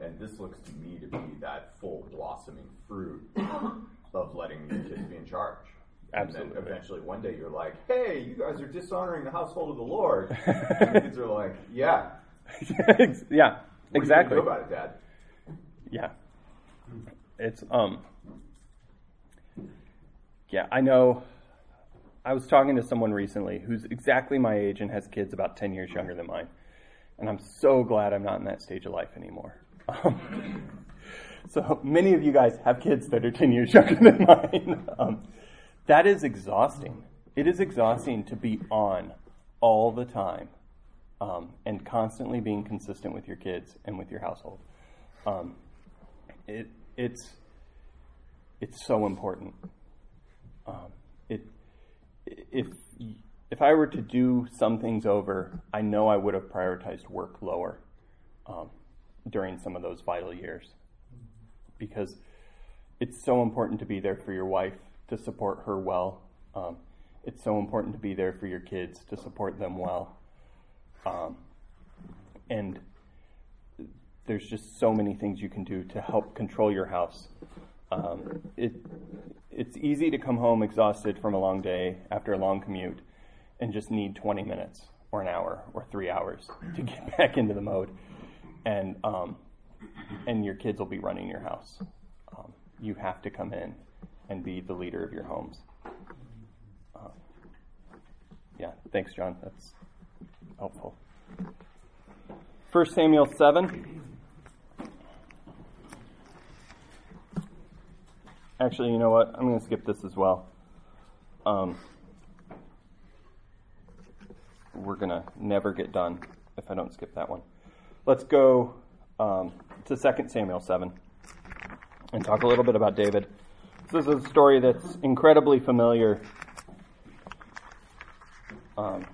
And this looks to me to be that full blossoming fruit of letting your kids be in charge. Absolutely. And then eventually, one day, you're like, "Hey, you guys are dishonoring the household of the Lord." and the kids are like, "Yeah, yeah, what exactly. You do about it, Dad?" Yeah. It's um. Yeah, I know. I was talking to someone recently who's exactly my age and has kids about ten years younger than mine, and I'm so glad I'm not in that stage of life anymore. Um, so many of you guys have kids that are ten years younger than mine. Um, that is exhausting. It is exhausting to be on all the time um, and constantly being consistent with your kids and with your household. Um, it it's it's so important. Um, if if I were to do some things over, I know I would have prioritized work lower um, during some of those vital years because it's so important to be there for your wife to support her well. Um, it's so important to be there for your kids to support them well. Um, and there's just so many things you can do to help control your house. Um, it, it's easy to come home exhausted from a long day after a long commute and just need 20 minutes or an hour or three hours to get back into the mode. And, um, and your kids will be running your house. Um, you have to come in and be the leader of your homes. Uh, yeah, thanks, John. That's helpful. 1 Samuel 7. Actually, you know what? I'm going to skip this as well. Um, we're going to never get done if I don't skip that one. Let's go um, to 2 Samuel 7 and talk a little bit about David. This is a story that's incredibly familiar. Um,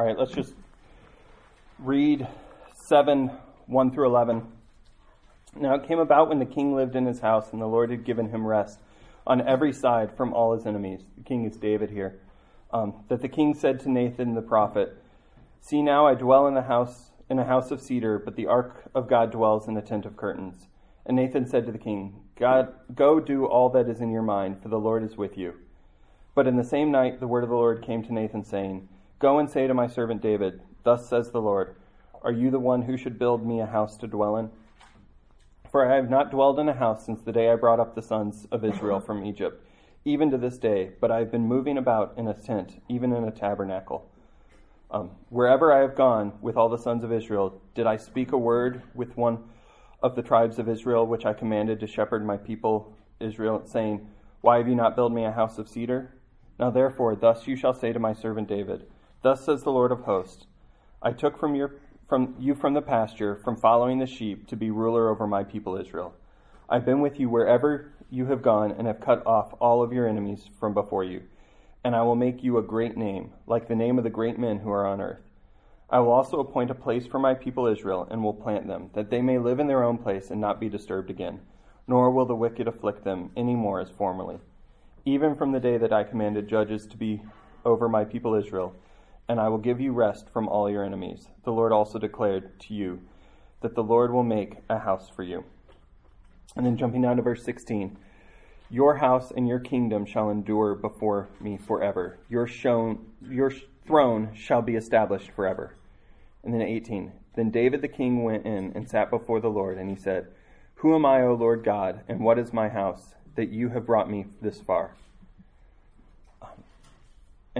All right, let's just read 7 1 through 11. Now it came about when the king lived in his house, and the Lord had given him rest on every side from all his enemies. The king is David here. Um, that the king said to Nathan the prophet, See now I dwell in the house in a house of cedar, but the ark of God dwells in a tent of curtains. And Nathan said to the king, God, go do all that is in your mind, for the Lord is with you. But in the same night the word of the Lord came to Nathan, saying, Go and say to my servant David, Thus says the Lord, Are you the one who should build me a house to dwell in? For I have not dwelled in a house since the day I brought up the sons of Israel from Egypt, even to this day, but I have been moving about in a tent, even in a tabernacle. Um, wherever I have gone with all the sons of Israel, did I speak a word with one of the tribes of Israel, which I commanded to shepherd my people Israel, saying, Why have you not built me a house of cedar? Now therefore, thus you shall say to my servant David, Thus says the Lord of hosts I took from, your, from you from the pasture, from following the sheep, to be ruler over my people Israel. I've been with you wherever you have gone, and have cut off all of your enemies from before you. And I will make you a great name, like the name of the great men who are on earth. I will also appoint a place for my people Israel, and will plant them, that they may live in their own place and not be disturbed again. Nor will the wicked afflict them any more as formerly. Even from the day that I commanded judges to be over my people Israel, and I will give you rest from all your enemies. The Lord also declared to you that the Lord will make a house for you. And then jumping down to verse 16 Your house and your kingdom shall endure before me forever. Your, shown, your throne shall be established forever. And then 18. Then David the king went in and sat before the Lord, and he said, Who am I, O Lord God, and what is my house, that you have brought me this far?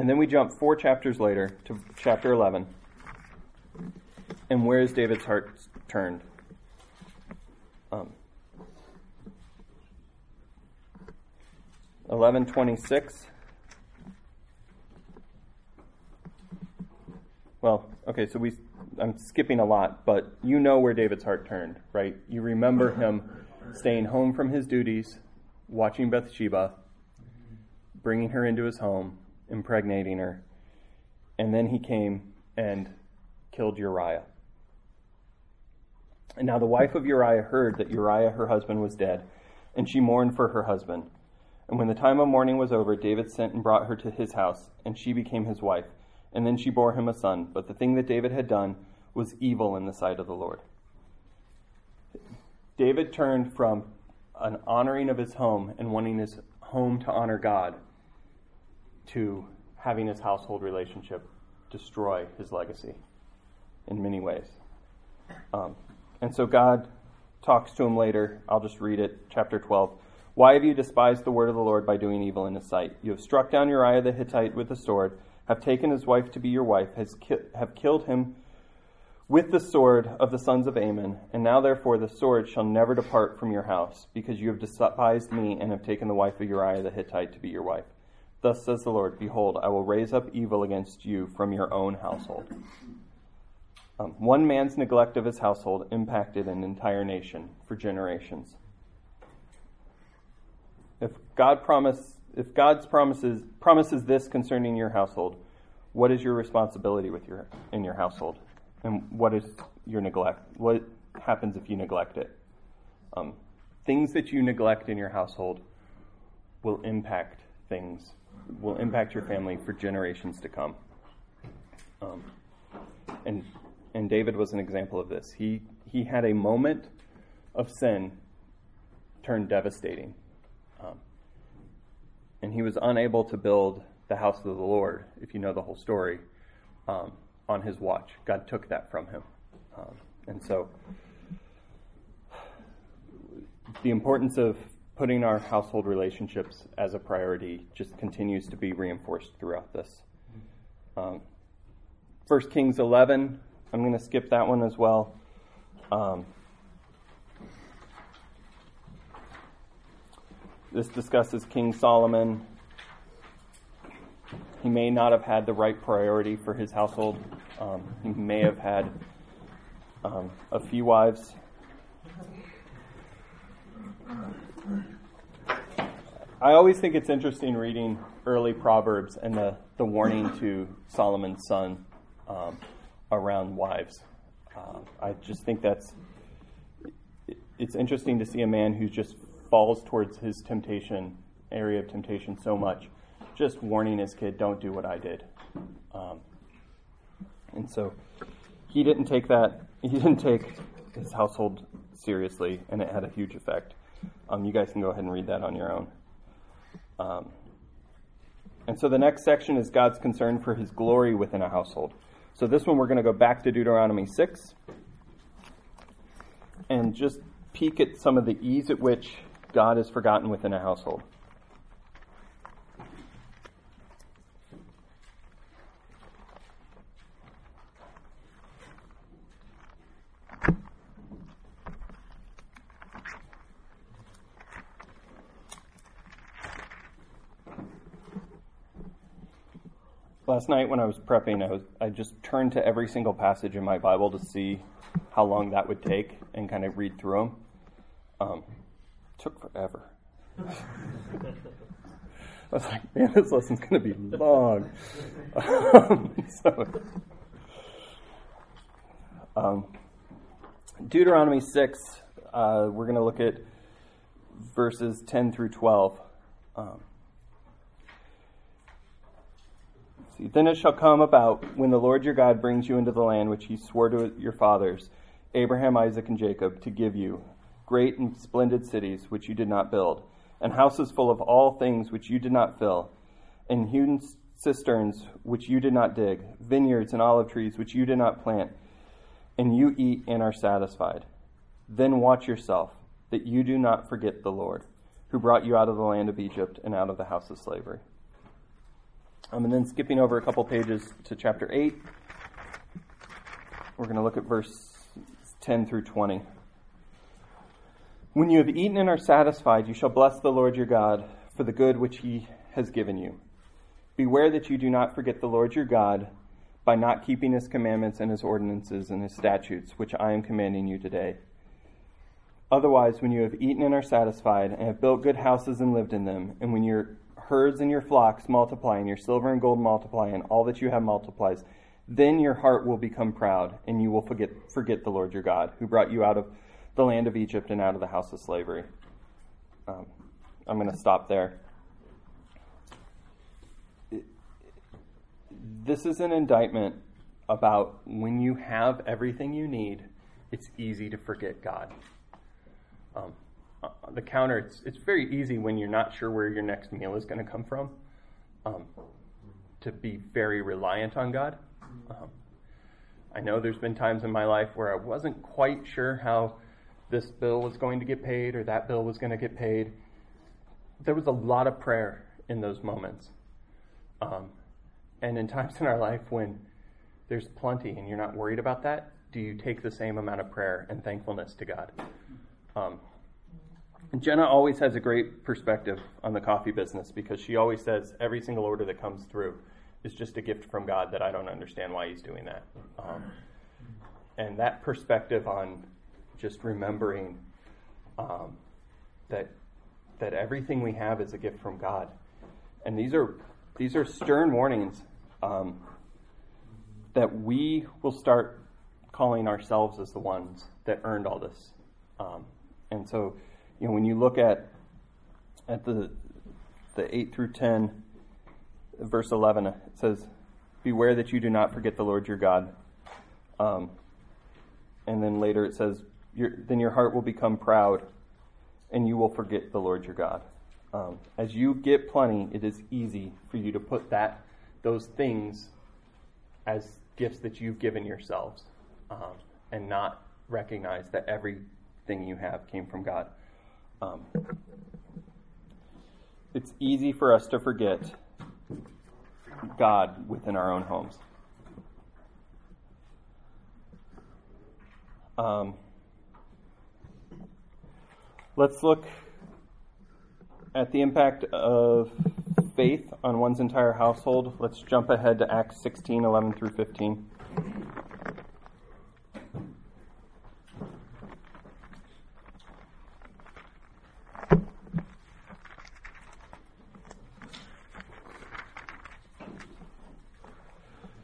And then we jump four chapters later to chapter 11. And where is David's heart turned? Um, 1126. Well, okay, so we I'm skipping a lot, but you know where David's heart turned, right? You remember him staying home from his duties, watching Bathsheba, bringing her into his home, impregnating her, and then he came and killed Uriah. And now the wife of Uriah heard that Uriah, her husband, was dead, and she mourned for her husband. And when the time of mourning was over, David sent and brought her to his house, and she became his wife. And then she bore him a son. But the thing that David had done was evil in the sight of the Lord. David turned from an honoring of his home and wanting his home to honor God to having his household relationship destroy his legacy in many ways. Um, and so God talks to him later. I'll just read it, chapter 12. Why have you despised the word of the Lord by doing evil in his sight? You have struck down Uriah the Hittite with the sword, have taken his wife to be your wife, ki- have killed him with the sword of the sons of Ammon, and now therefore the sword shall never depart from your house, because you have despised me and have taken the wife of Uriah the Hittite to be your wife. Thus says the Lord Behold, I will raise up evil against you from your own household. Um, one man's neglect of his household impacted an entire nation for generations. If God promise, if God's promises promises this concerning your household, what is your responsibility with your in your household, and what is your neglect? What happens if you neglect it? Um, things that you neglect in your household will impact things, will impact your family for generations to come. Um, and and David was an example of this. He he had a moment of sin turned devastating, um, and he was unable to build the house of the Lord. If you know the whole story, um, on his watch, God took that from him, um, and so the importance of putting our household relationships as a priority just continues to be reinforced throughout this. Um, 1 Kings 11, I'm going to skip that one as well. Um, this discusses King Solomon. He may not have had the right priority for his household. Um, he may have had um, a few wives. I always think it's interesting reading early Proverbs and the, the warning to Solomon's son um, around wives. Uh, I just think that's it's interesting to see a man who just falls towards his temptation area of temptation so much, just warning his kid, "Don't do what I did." Um, and so he didn't take that. He didn't take his household seriously, and it had a huge effect. Um, you guys can go ahead and read that on your own. Um, and so the next section is God's concern for his glory within a household. So this one we're going to go back to Deuteronomy 6 and just peek at some of the ease at which God is forgotten within a household. Last night when I was prepping, I was I just turned to every single passage in my Bible to see how long that would take and kind of read through them. Um, took forever. I was like, man, this lesson's going to be long. um, so, um, Deuteronomy 6, uh, we're going to look at verses 10 through 12. Um, see, then it shall come about when the Lord your God brings you into the land which he swore to your fathers, Abraham, Isaac, and Jacob, to give you great and splendid cities which you did not build, and houses full of all things which you did not fill, and hewn cisterns which you did not dig, vineyards and olive trees which you did not plant, and you eat and are satisfied. Then watch yourself, that you do not forget the Lord, who brought you out of the land of Egypt and out of the house of slavery. Um, and then skipping over a couple pages to chapter 8, we're going to look at verse 10 through 20. When you have eaten and are satisfied, you shall bless the Lord your God for the good which he has given you. Beware that you do not forget the Lord your God by not keeping his commandments and his ordinances and his statutes, which I am commanding you today. Otherwise, when you have eaten and are satisfied, and have built good houses and lived in them, and when your herds and your flocks multiply, and your silver and gold multiply, and all that you have multiplies, then your heart will become proud, and you will forget, forget the Lord your God, who brought you out of the land of Egypt and out of the house of slavery. Um, I'm going to stop there. This is an indictment about when you have everything you need, it's easy to forget God. Um, the counter, it's, it's very easy when you're not sure where your next meal is going to come from um, to be very reliant on God. Um, I know there's been times in my life where I wasn't quite sure how this bill was going to get paid or that bill was going to get paid. There was a lot of prayer in those moments. Um, and in times in our life when there's plenty and you're not worried about that, do you take the same amount of prayer and thankfulness to God? Um, Jenna always has a great perspective on the coffee business because she always says every single order that comes through is just a gift from God that I don't understand why He's doing that. Um, and that perspective on just remembering um, that that everything we have is a gift from God, and these are these are stern warnings um, that we will start calling ourselves as the ones that earned all this. Um, and so, you know, when you look at at the the eight through ten, verse eleven, it says, "Beware that you do not forget the Lord your God." Um, and then later it says, "Then your heart will become proud, and you will forget the Lord your God." Um, as you get plenty, it is easy for you to put that those things as gifts that you've given yourselves, um, and not recognize that everything you have came from God. Um, it's easy for us to forget God within our own homes. Um, let's look at the impact of faith on one's entire household. Let's jump ahead to Acts 16 11 through 15.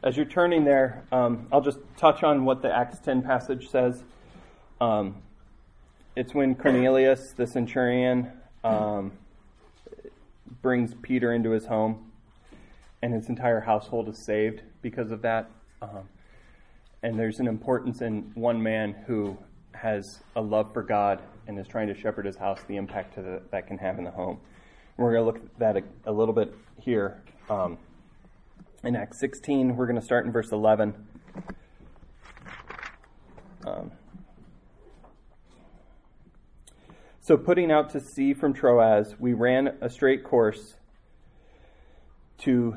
As you're turning there, um, I'll just touch on what the Acts 10 passage says. Um, it's when Cornelius, the centurion, um, brings Peter into his home, and his entire household is saved because of that. Um, and there's an importance in one man who has a love for God and is trying to shepherd his house, the impact the, that can have in the home. And we're going to look at that a, a little bit here. Um, in Acts 16, we're going to start in verse 11. Um, So, putting out to sea from Troas, we ran a straight course to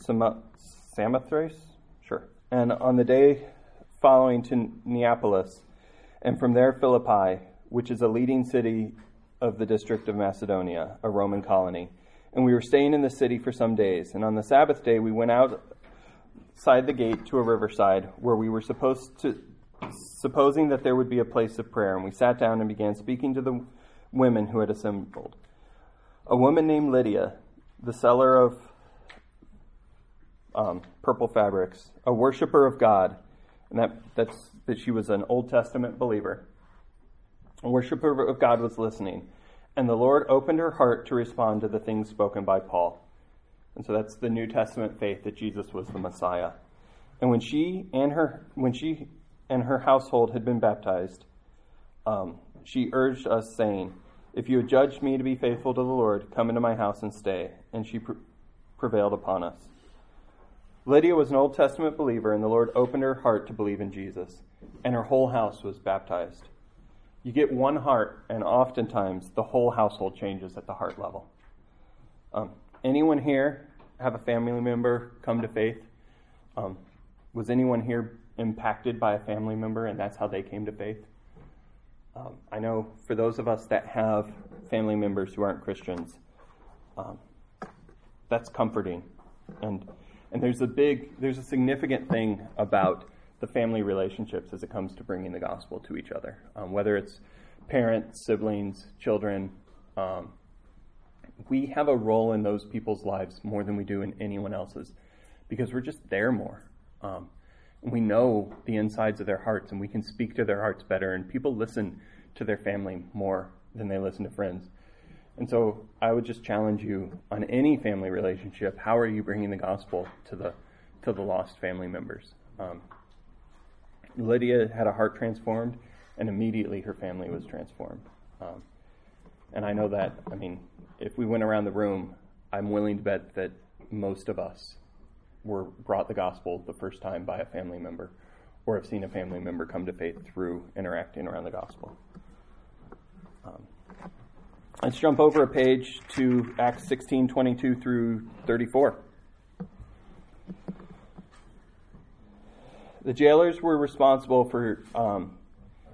Samothrace, sure, and on the day following to Neapolis, and from there Philippi, which is a leading city of the district of Macedonia, a Roman colony. And we were staying in the city for some days. And on the Sabbath day, we went outside the gate to a riverside where we were supposed to supposing that there would be a place of prayer, and we sat down and began speaking to the women who had assembled. A woman named Lydia, the seller of um, purple fabrics, a worshiper of God, and that, that's, that she was an Old Testament believer. A worshiper of God was listening, and the Lord opened her heart to respond to the things spoken by Paul. And so that's the New Testament faith that Jesus was the Messiah. And when she and her when she and her household had been baptized, um, she urged us, saying, If you had judged me to be faithful to the Lord, come into my house and stay. And she pre- prevailed upon us. Lydia was an Old Testament believer, and the Lord opened her heart to believe in Jesus, and her whole house was baptized. You get one heart, and oftentimes the whole household changes at the heart level. Um, anyone here have a family member come to faith? Um, was anyone here impacted by a family member, and that's how they came to faith? Um, I know for those of us that have family members who aren't Christians, um, that's comforting, and and there's a big, there's a significant thing about the family relationships as it comes to bringing the gospel to each other, um, whether it's parents, siblings, children. Um, we have a role in those people's lives more than we do in anyone else's because we're just there more. Um, we know the insides of their hearts and we can speak to their hearts better, and people listen to their family more than they listen to friends. And so I would just challenge you on any family relationship, how are you bringing the gospel to the to the lost family members? Um, Lydia had a heart transformed, and immediately her family was transformed. Um, and I know that, I mean, if we went around the room, I'm willing to bet that most of us were brought the gospel the first time by a family member or have seen a family member come to faith through interacting around the gospel. Um, let's jump over a page to Acts 16 22 through 34. The jailers were responsible for um,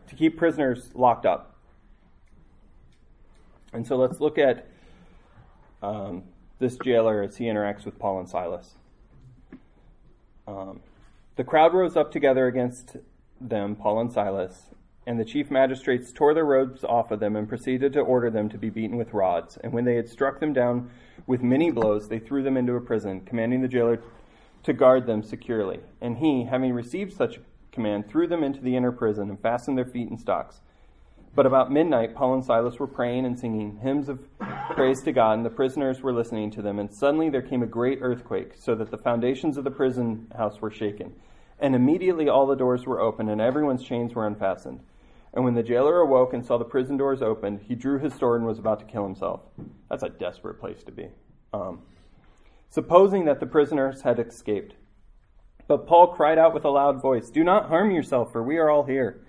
to keep prisoners locked up. And so let's look at um, this jailer as he interacts with Paul and Silas. Um, the crowd rose up together against them, Paul and Silas, and the chief magistrates tore their robes off of them and proceeded to order them to be beaten with rods. And when they had struck them down with many blows, they threw them into a prison, commanding the jailer to guard them securely. And he, having received such command, threw them into the inner prison and fastened their feet in stocks. But about midnight, Paul and Silas were praying and singing hymns of praise to God, and the prisoners were listening to them. And suddenly there came a great earthquake, so that the foundations of the prison house were shaken. And immediately all the doors were opened, and everyone's chains were unfastened. And when the jailer awoke and saw the prison doors opened, he drew his sword and was about to kill himself. That's a desperate place to be. Um, supposing that the prisoners had escaped. But Paul cried out with a loud voice, Do not harm yourself, for we are all here.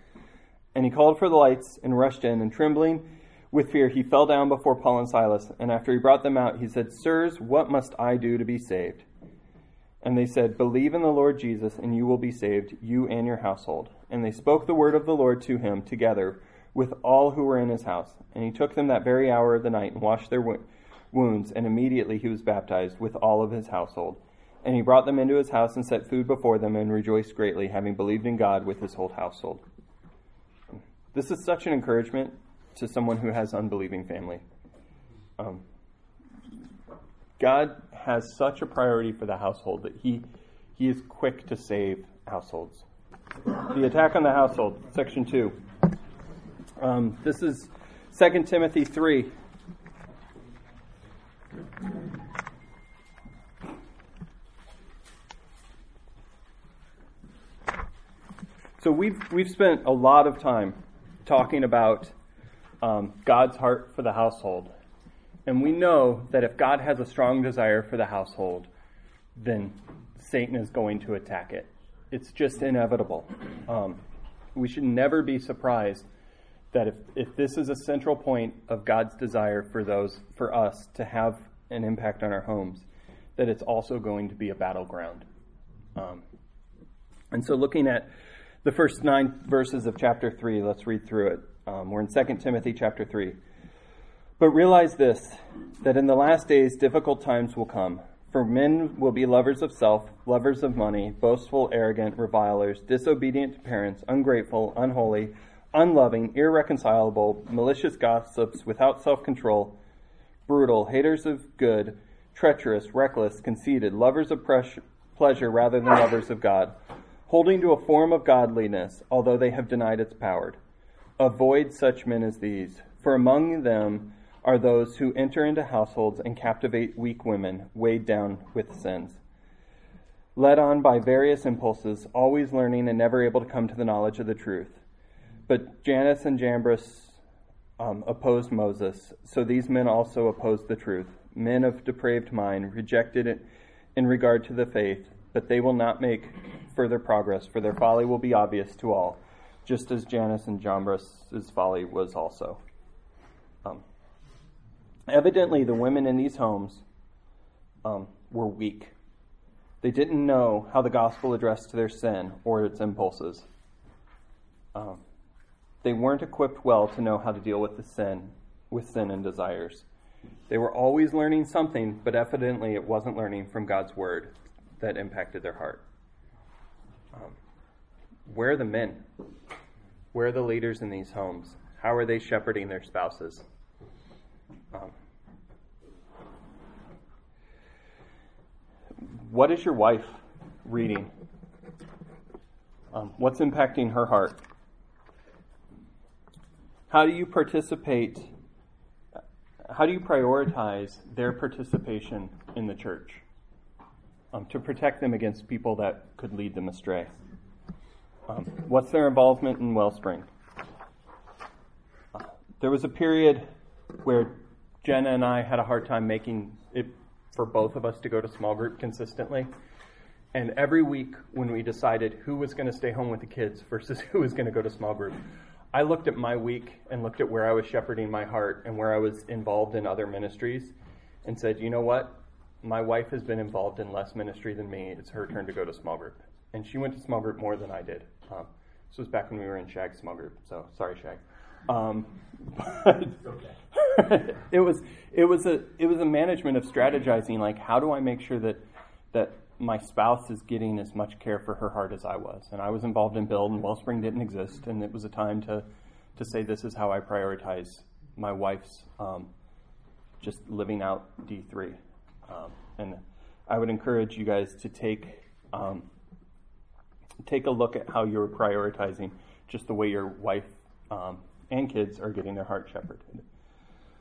And he called for the lights and rushed in, and trembling with fear, he fell down before Paul and Silas. And after he brought them out, he said, Sirs, what must I do to be saved? And they said, Believe in the Lord Jesus, and you will be saved, you and your household. And they spoke the word of the Lord to him together with all who were in his house. And he took them that very hour of the night and washed their wounds, and immediately he was baptized with all of his household. And he brought them into his house and set food before them, and rejoiced greatly, having believed in God with his whole household. This is such an encouragement to someone who has unbelieving family. Um, God has such a priority for the household that he, he is quick to save households. The attack on the household, section 2. Um, this is 2 Timothy 3. So we've we've spent a lot of time talking about um, God's heart for the household, and we know that if God has a strong desire for the household, then Satan is going to attack it. It's just inevitable. Um, we should never be surprised that if, if this is a central point of God's desire for those for us to have an impact on our homes, that it's also going to be a battleground. Um, and so, looking at the first nine verses of chapter three, let's read through it. Um, we're in 2 Timothy chapter three. But realize this that in the last days difficult times will come. For men will be lovers of self, lovers of money, boastful, arrogant, revilers, disobedient to parents, ungrateful, unholy, unloving, irreconcilable, malicious gossips, without self control, brutal, haters of good, treacherous, reckless, conceited, lovers of pleasure rather than lovers of God, holding to a form of godliness, although they have denied its power. Avoid such men as these, for among them are those who enter into households and captivate weak women weighed down with sins. Led on by various impulses, always learning and never able to come to the knowledge of the truth. But Jannes and Jambres um, opposed Moses, so these men also opposed the truth. Men of depraved mind, rejected it in regard to the faith, but they will not make further progress, for their folly will be obvious to all, just as Jannes and Jambres' folly was also. Um, evidently, the women in these homes um, were weak. They didn't know how the gospel addressed their sin or its impulses. Um, they weren't equipped well to know how to deal with the sin, with sin and desires. They were always learning something, but evidently it wasn't learning from God's word that impacted their heart. Um, where are the men? Where are the leaders in these homes? How are they shepherding their spouses? Um, what is your wife reading? Um, what's impacting her heart? How do you participate? How do you prioritize their participation in the church um, to protect them against people that could lead them astray? Um, what's their involvement in Wellspring? Uh, there was a period where Jenna and I had a hard time making it for both of us to go to small group consistently. And every week when we decided who was going to stay home with the kids versus who was going to go to small group, I looked at my week and looked at where I was shepherding my heart and where I was involved in other ministries and said, you know what? My wife has been involved in less ministry than me. It's her turn to go to small group. And she went to small group more than I did. Um, this was back when we were in Shag small group. So sorry, Shag. Um, but it was it was a it was a management of strategizing. Like, how do I make sure that that my spouse is getting as much care for her heart as I was. And I was involved in Build, and Wellspring didn't exist, and it was a time to, to say this is how I prioritize my wife's um, just living out D3. Um, and I would encourage you guys to take um, take a look at how you're prioritizing just the way your wife um, and kids are getting their heart shepherded.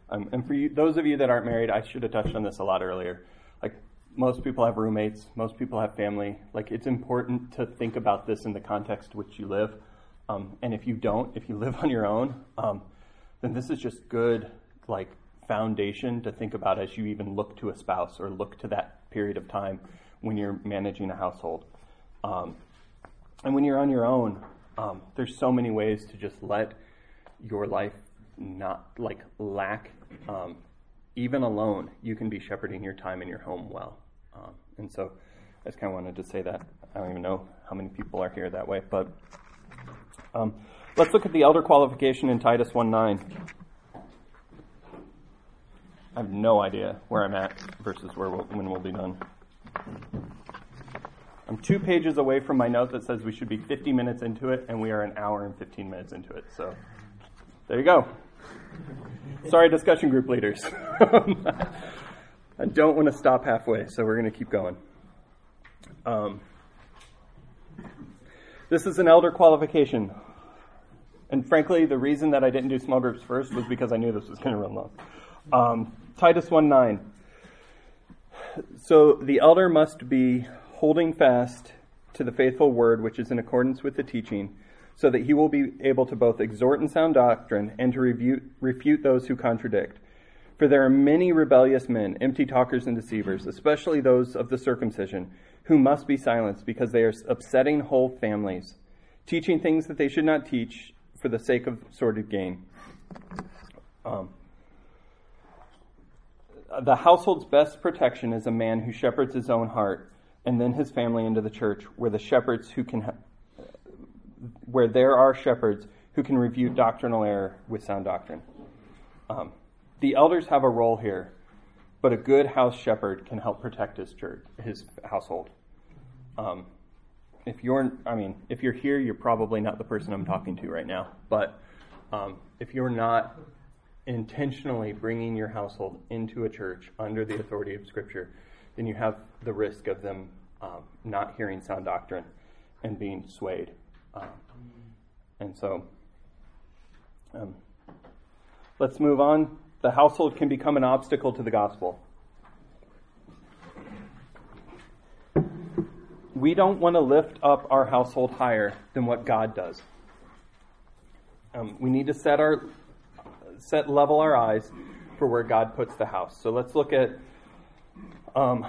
Um, and for you, those of you that aren't married, I should have touched on this a lot earlier. Like most people have roommates, most people have family. Like it's important to think about this in the context which you live. Um, and if you don't, if you live on your own, um, then this is just good like foundation to think about as you even look to a spouse or look to that period of time when you're managing a household. Um, and when you're on your own, um, there's so many ways to just let your life not like lack um, even alone, you can be shepherding your time in your home well. Um, and so I just kind of wanted to say that. I don't even know how many people are here that way, but um, let's look at the elder qualification in Titus 1 9. I have no idea where I'm at versus where we'll, when we'll be done. I'm two pages away from my note that says we should be 50 minutes into it, and we are an hour and 15 minutes into it. So there you go. Sorry, discussion group leaders. I don't want to stop halfway, so we're going to keep going. Um, this is an elder qualification. And frankly, the reason that I didn't do small groups first was because I knew this was going to run long. Um, Titus 1 9. So the elder must be holding fast to the faithful word which is in accordance with the teaching so that he will be able to both exhort in sound doctrine and to refute, refute those who contradict. For there are many rebellious men, empty talkers and deceivers, especially those of the circumcision, who must be silenced because they are upsetting whole families, teaching things that they should not teach for the sake of sordid gain. Um, the household's best protection is a man who shepherds his own heart and then his family into the church, where the shepherds who can where there are shepherds who can review doctrinal error with sound doctrine. Um, the elders have a role here, but a good house shepherd can help protect his church, his household. Um, if you're, I mean, if you're here, you're probably not the person I'm talking to right now. But um, if you're not intentionally bringing your household into a church under the authority of Scripture, then you have the risk of them um, not hearing sound doctrine and being swayed. Um, and so, um, let's move on. The household can become an obstacle to the gospel. We don't want to lift up our household higher than what God does. Um, we need to set our set level our eyes for where God puts the house. So let's look at um,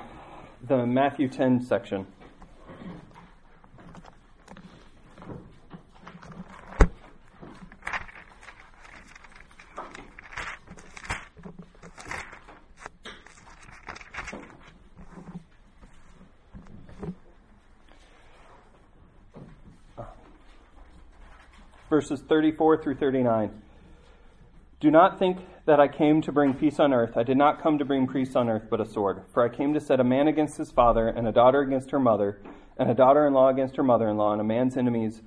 the Matthew 10 section. verses 34 through 39. Do not think that I came to bring peace on earth. I did not come to bring peace on earth, but a sword. For I came to set a man against his father, and a daughter against her mother, and a daughter in law against her mother in law, and a man's enemies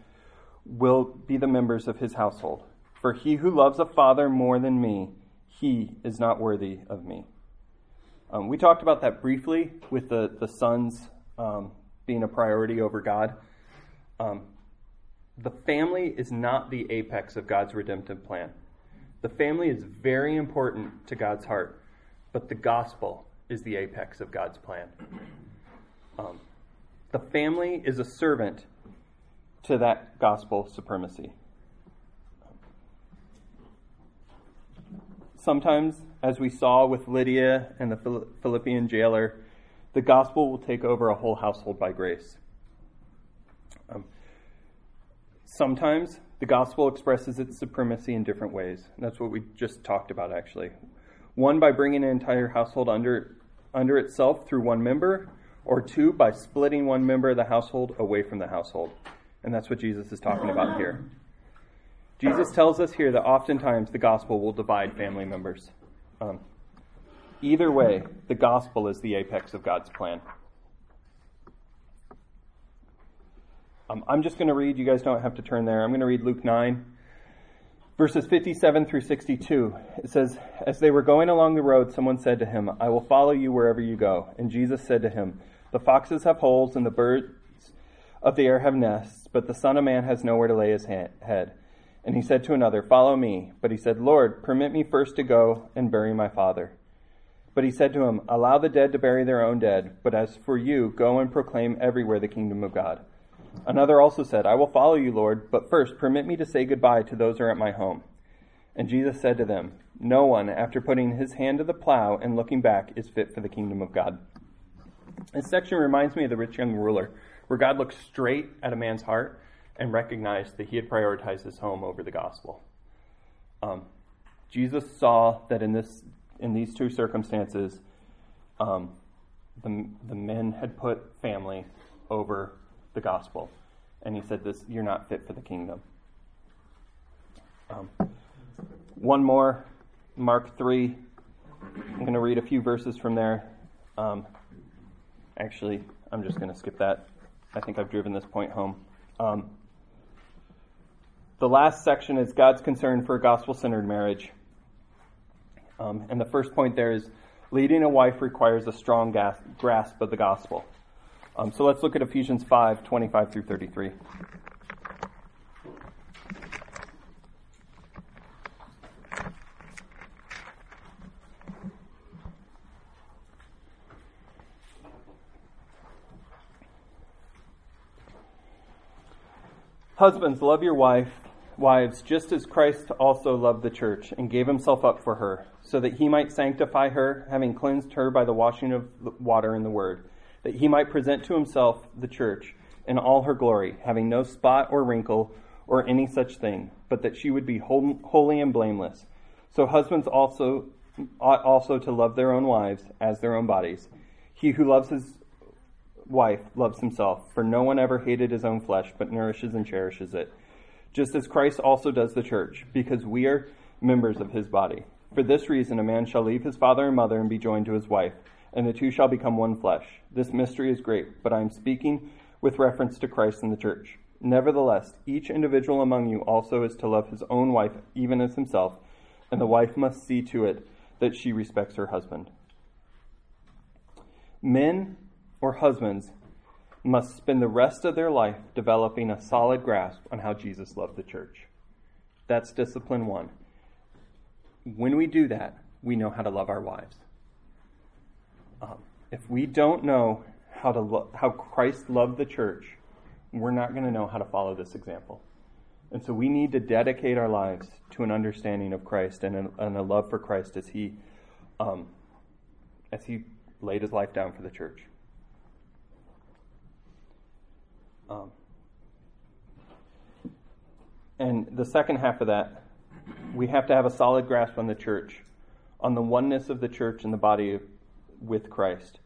will be the members of his household. For he who loves a father more than me, he is not worthy of me. Um, we talked about that briefly with the, the sons um, being a priority over God. Um, the family is not the apex of God's redemptive plan. The family is very important to God's heart, but the gospel is the apex of God's plan. Um, the family is a servant to that gospel supremacy. Sometimes, as we saw with Lydia and the Philippian jailer, the gospel will take over a whole household by grace. Um, sometimes the gospel expresses its supremacy in different ways. That's what we just talked about, actually. One, by bringing an entire household under, under itself through one member, or two, by splitting one member of the household away from the household. And that's what Jesus is talking about here. Jesus tells us here that oftentimes the gospel will divide family members. Um, either way, the gospel is the apex of God's plan. Um, I'm just going to read, you guys don't have to turn there. I'm going to read Luke 9, verses 57 through 62. It says, As they were going along the road, someone said to him, I will follow you wherever you go. And Jesus said to him, The foxes have holes, and the birds of the air have nests, but the Son of Man has nowhere to lay his head. And he said to another, Follow me. But he said, Lord, permit me first to go and bury my father. But he said to him, Allow the dead to bury their own dead, but as for you, go and proclaim everywhere the kingdom of God. Another also said, I will follow you, Lord, but first permit me to say goodbye to those who are at my home. And Jesus said to them, No one, after putting his hand to the plow and looking back, is fit for the kingdom of God. This section reminds me of the rich young ruler, where God looked straight at a man's heart and recognized that he had prioritized his home over the gospel. Um, Jesus saw that in this in these two circumstances, um, the the men had put family over the gospel. And he said, "This you're not fit for the kingdom." Um, one more, Mark three. I'm going to read a few verses from there. Um, actually, I'm just going to skip that. I think I've driven this point home. Um, the last section is God's concern for a gospel centered marriage. Um, and the first point there is leading a wife requires a strong grasp of the gospel. Um, so let's look at Ephesians 5 25 through 33. Husbands, love your wife, wives, just as Christ also loved the church and gave himself up for her, so that he might sanctify her, having cleansed her by the washing of water in the word that he might present to himself the church in all her glory, having no spot or wrinkle or any such thing, but that she would be holy and blameless. So husbands also ought also to love their own wives as their own bodies. He who loves his wife loves himself, for no one ever hated his own flesh, but nourishes and cherishes it, just as Christ also does the church, because we are members of his body. For this reason, a man shall leave his father and mother and be joined to his wife and the two shall become one flesh. This mystery is great, but I am speaking with reference to Christ and the church. Nevertheless, each individual among you also is to love his own wife even as himself, and the wife must see to it that she respects her husband. Men or husbands must spend the rest of their life developing a solid grasp on how Jesus loved the church. That's discipline one. When we do that, we know how to love our wives. Um, if we don't know how to lo- how Christ loved the church, we're not going to know how to follow this example. And so we need to dedicate our lives to an understanding of Christ and a, and a love for Christ as he um, as he laid his life down for the church. Um, and the second half of that, we have to have a solid grasp on the church, on the oneness of the church and the body of, with Christ.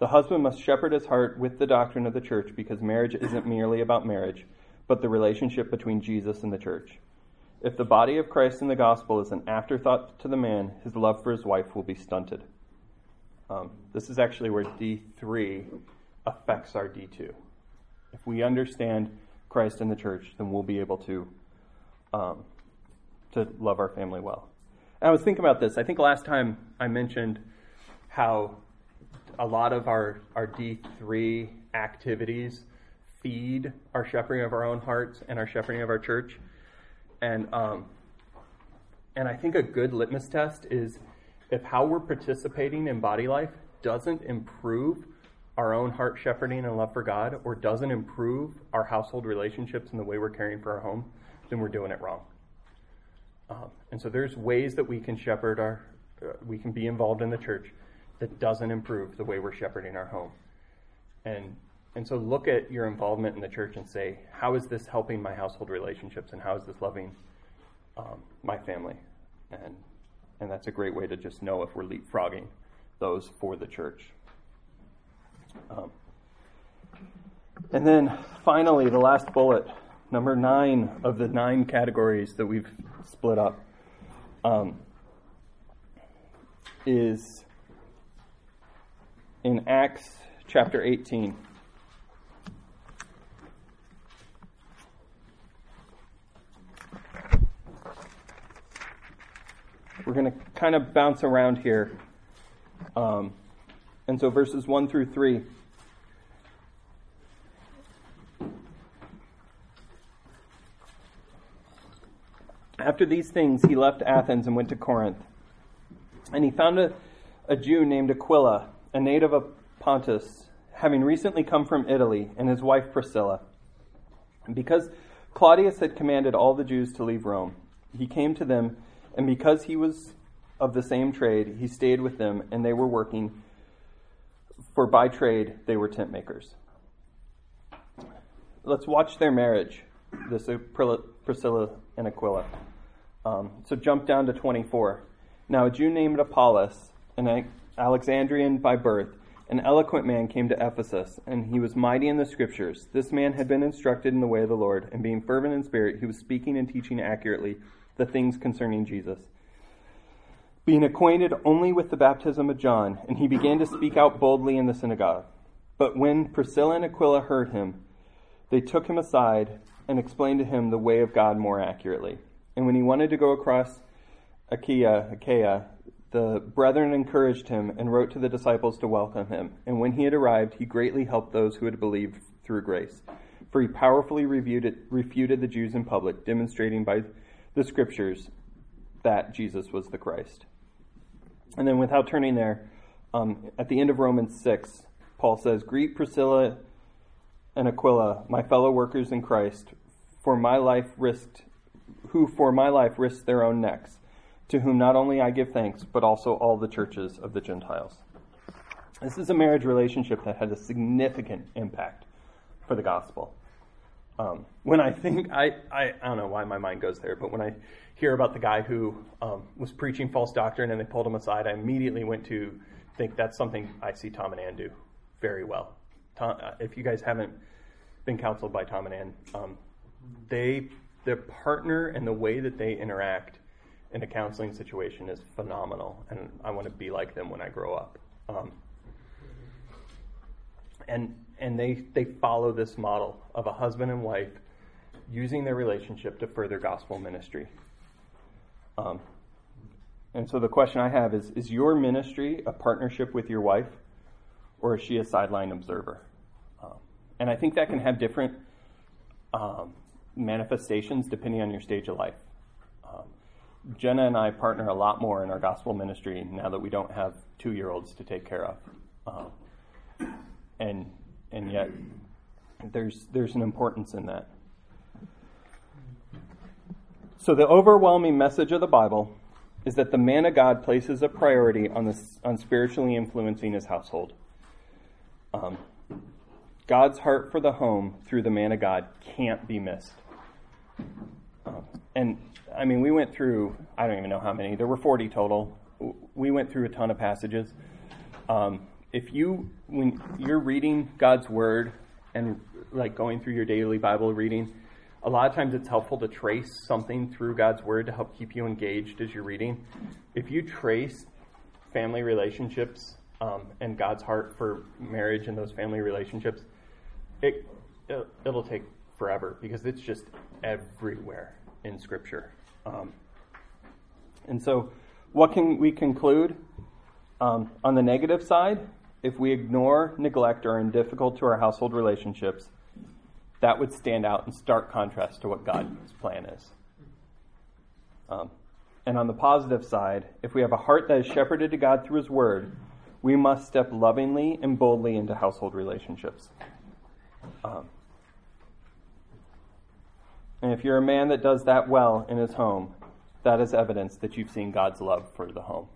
The husband must shepherd his heart with the doctrine of the church because marriage isn't merely about marriage, but the relationship between Jesus and the church. If the body of Christ in the gospel is an afterthought to the man, his love for his wife will be stunted. Um, this is actually where D3 affects our D2. If we understand Christ and the church, then we'll be able to um, to love our family well. And I was thinking about this. I think last time I mentioned how a lot of our, our D3 activities feed our shepherding of our own hearts and our shepherding of our church. And, um, and I think a good litmus test is if how we're participating in body life doesn't improve our own heart shepherding and love for God or doesn't improve our household relationships and the way we're caring for our home, then we're doing it wrong. Um, and so there's ways that we can shepherd our, uh, we can be involved in the church that doesn't improve the way we're shepherding our home. And and so look at your involvement in the church and say, how is this helping my household relationships and how is this loving um, my family? And and that's a great way to just know if we're leapfrogging those for the church. Um, and then finally, the last bullet, number nine of the nine categories that we've split up, um, is in Acts chapter 18. We're going to kind of bounce around here. Um, and so verses 1 through 3. After these things, he left Athens and went to Corinth. And he found a, a Jew named Aquila, a native of Pontus, having recently come from Italy, and his wife Priscilla. Because Claudius had commanded all the Jews to leave Rome, he came to them, and because he was of the same trade, he stayed with them, and they were working, for by trade they were tent makers. Let's watch their marriage, this Priscilla and Aquila. Um, so jump down to 24. Now, a Jew named Apollos, an Alexandrian by birth, an eloquent man came to Ephesus, and he was mighty in the scriptures. This man had been instructed in the way of the Lord, and being fervent in spirit, he was speaking and teaching accurately the things concerning Jesus. Being acquainted only with the baptism of John, and he began to speak out boldly in the synagogue. But when Priscilla and Aquila heard him, they took him aside and explained to him the way of God more accurately. And when he wanted to go across Achaia, Achaia, the brethren encouraged him and wrote to the disciples to welcome him. And when he had arrived, he greatly helped those who had believed through grace. For he powerfully refuted, refuted the Jews in public, demonstrating by the scriptures that Jesus was the Christ. And then, without turning there, um, at the end of Romans 6, Paul says, Greet Priscilla and Aquila, my fellow workers in Christ, for my life risked who for my life risked their own necks, to whom not only I give thanks, but also all the churches of the Gentiles. This is a marriage relationship that had a significant impact for the gospel. Um, when I think, I, I, I, don't know why my mind goes there, but when I hear about the guy who um, was preaching false doctrine and they pulled him aside, I immediately went to think that's something I see Tom and Ann do very well. Tom, uh, if you guys haven't been counseled by Tom and Ann, um, they their partner and the way that they interact in a counseling situation is phenomenal, and I want to be like them when I grow up. Um, and and they they follow this model of a husband and wife using their relationship to further gospel ministry. Um, and so the question I have is: Is your ministry a partnership with your wife, or is she a sideline observer? Um, and I think that can have different um, manifestations depending on your stage of life. Um, Jenna and I partner a lot more in our gospel ministry now that we don't have two year olds to take care of. Um, and and yet there's there's an importance in that. So the overwhelming message of the Bible is that the man of God places a priority on this on spiritually influencing his household. Um, God's heart for the home through the man of God can't be missed. Um, and I mean, we went through, I don't even know how many, there were 40 total. We went through a ton of passages. Um, if you, when you're reading God's word and like going through your daily Bible reading, a lot of times it's helpful to trace something through God's Word to help keep you engaged as you're reading. If you trace family relationships um, and God's heart for marriage and those family relationships, it, it it'll take forever because it's just everywhere in Scripture. Um, and so, what can we conclude? Um, on the negative side, if we ignore, neglect, or are indifficult to our household relationships, that would stand out in stark contrast to what God's plan is. Um, and on the positive side, if we have a heart that is shepherded to God through His Word, we must step lovingly and boldly into household relationships. Um, and if you're a man that does that well in his home, that is evidence that you've seen God's love for the home.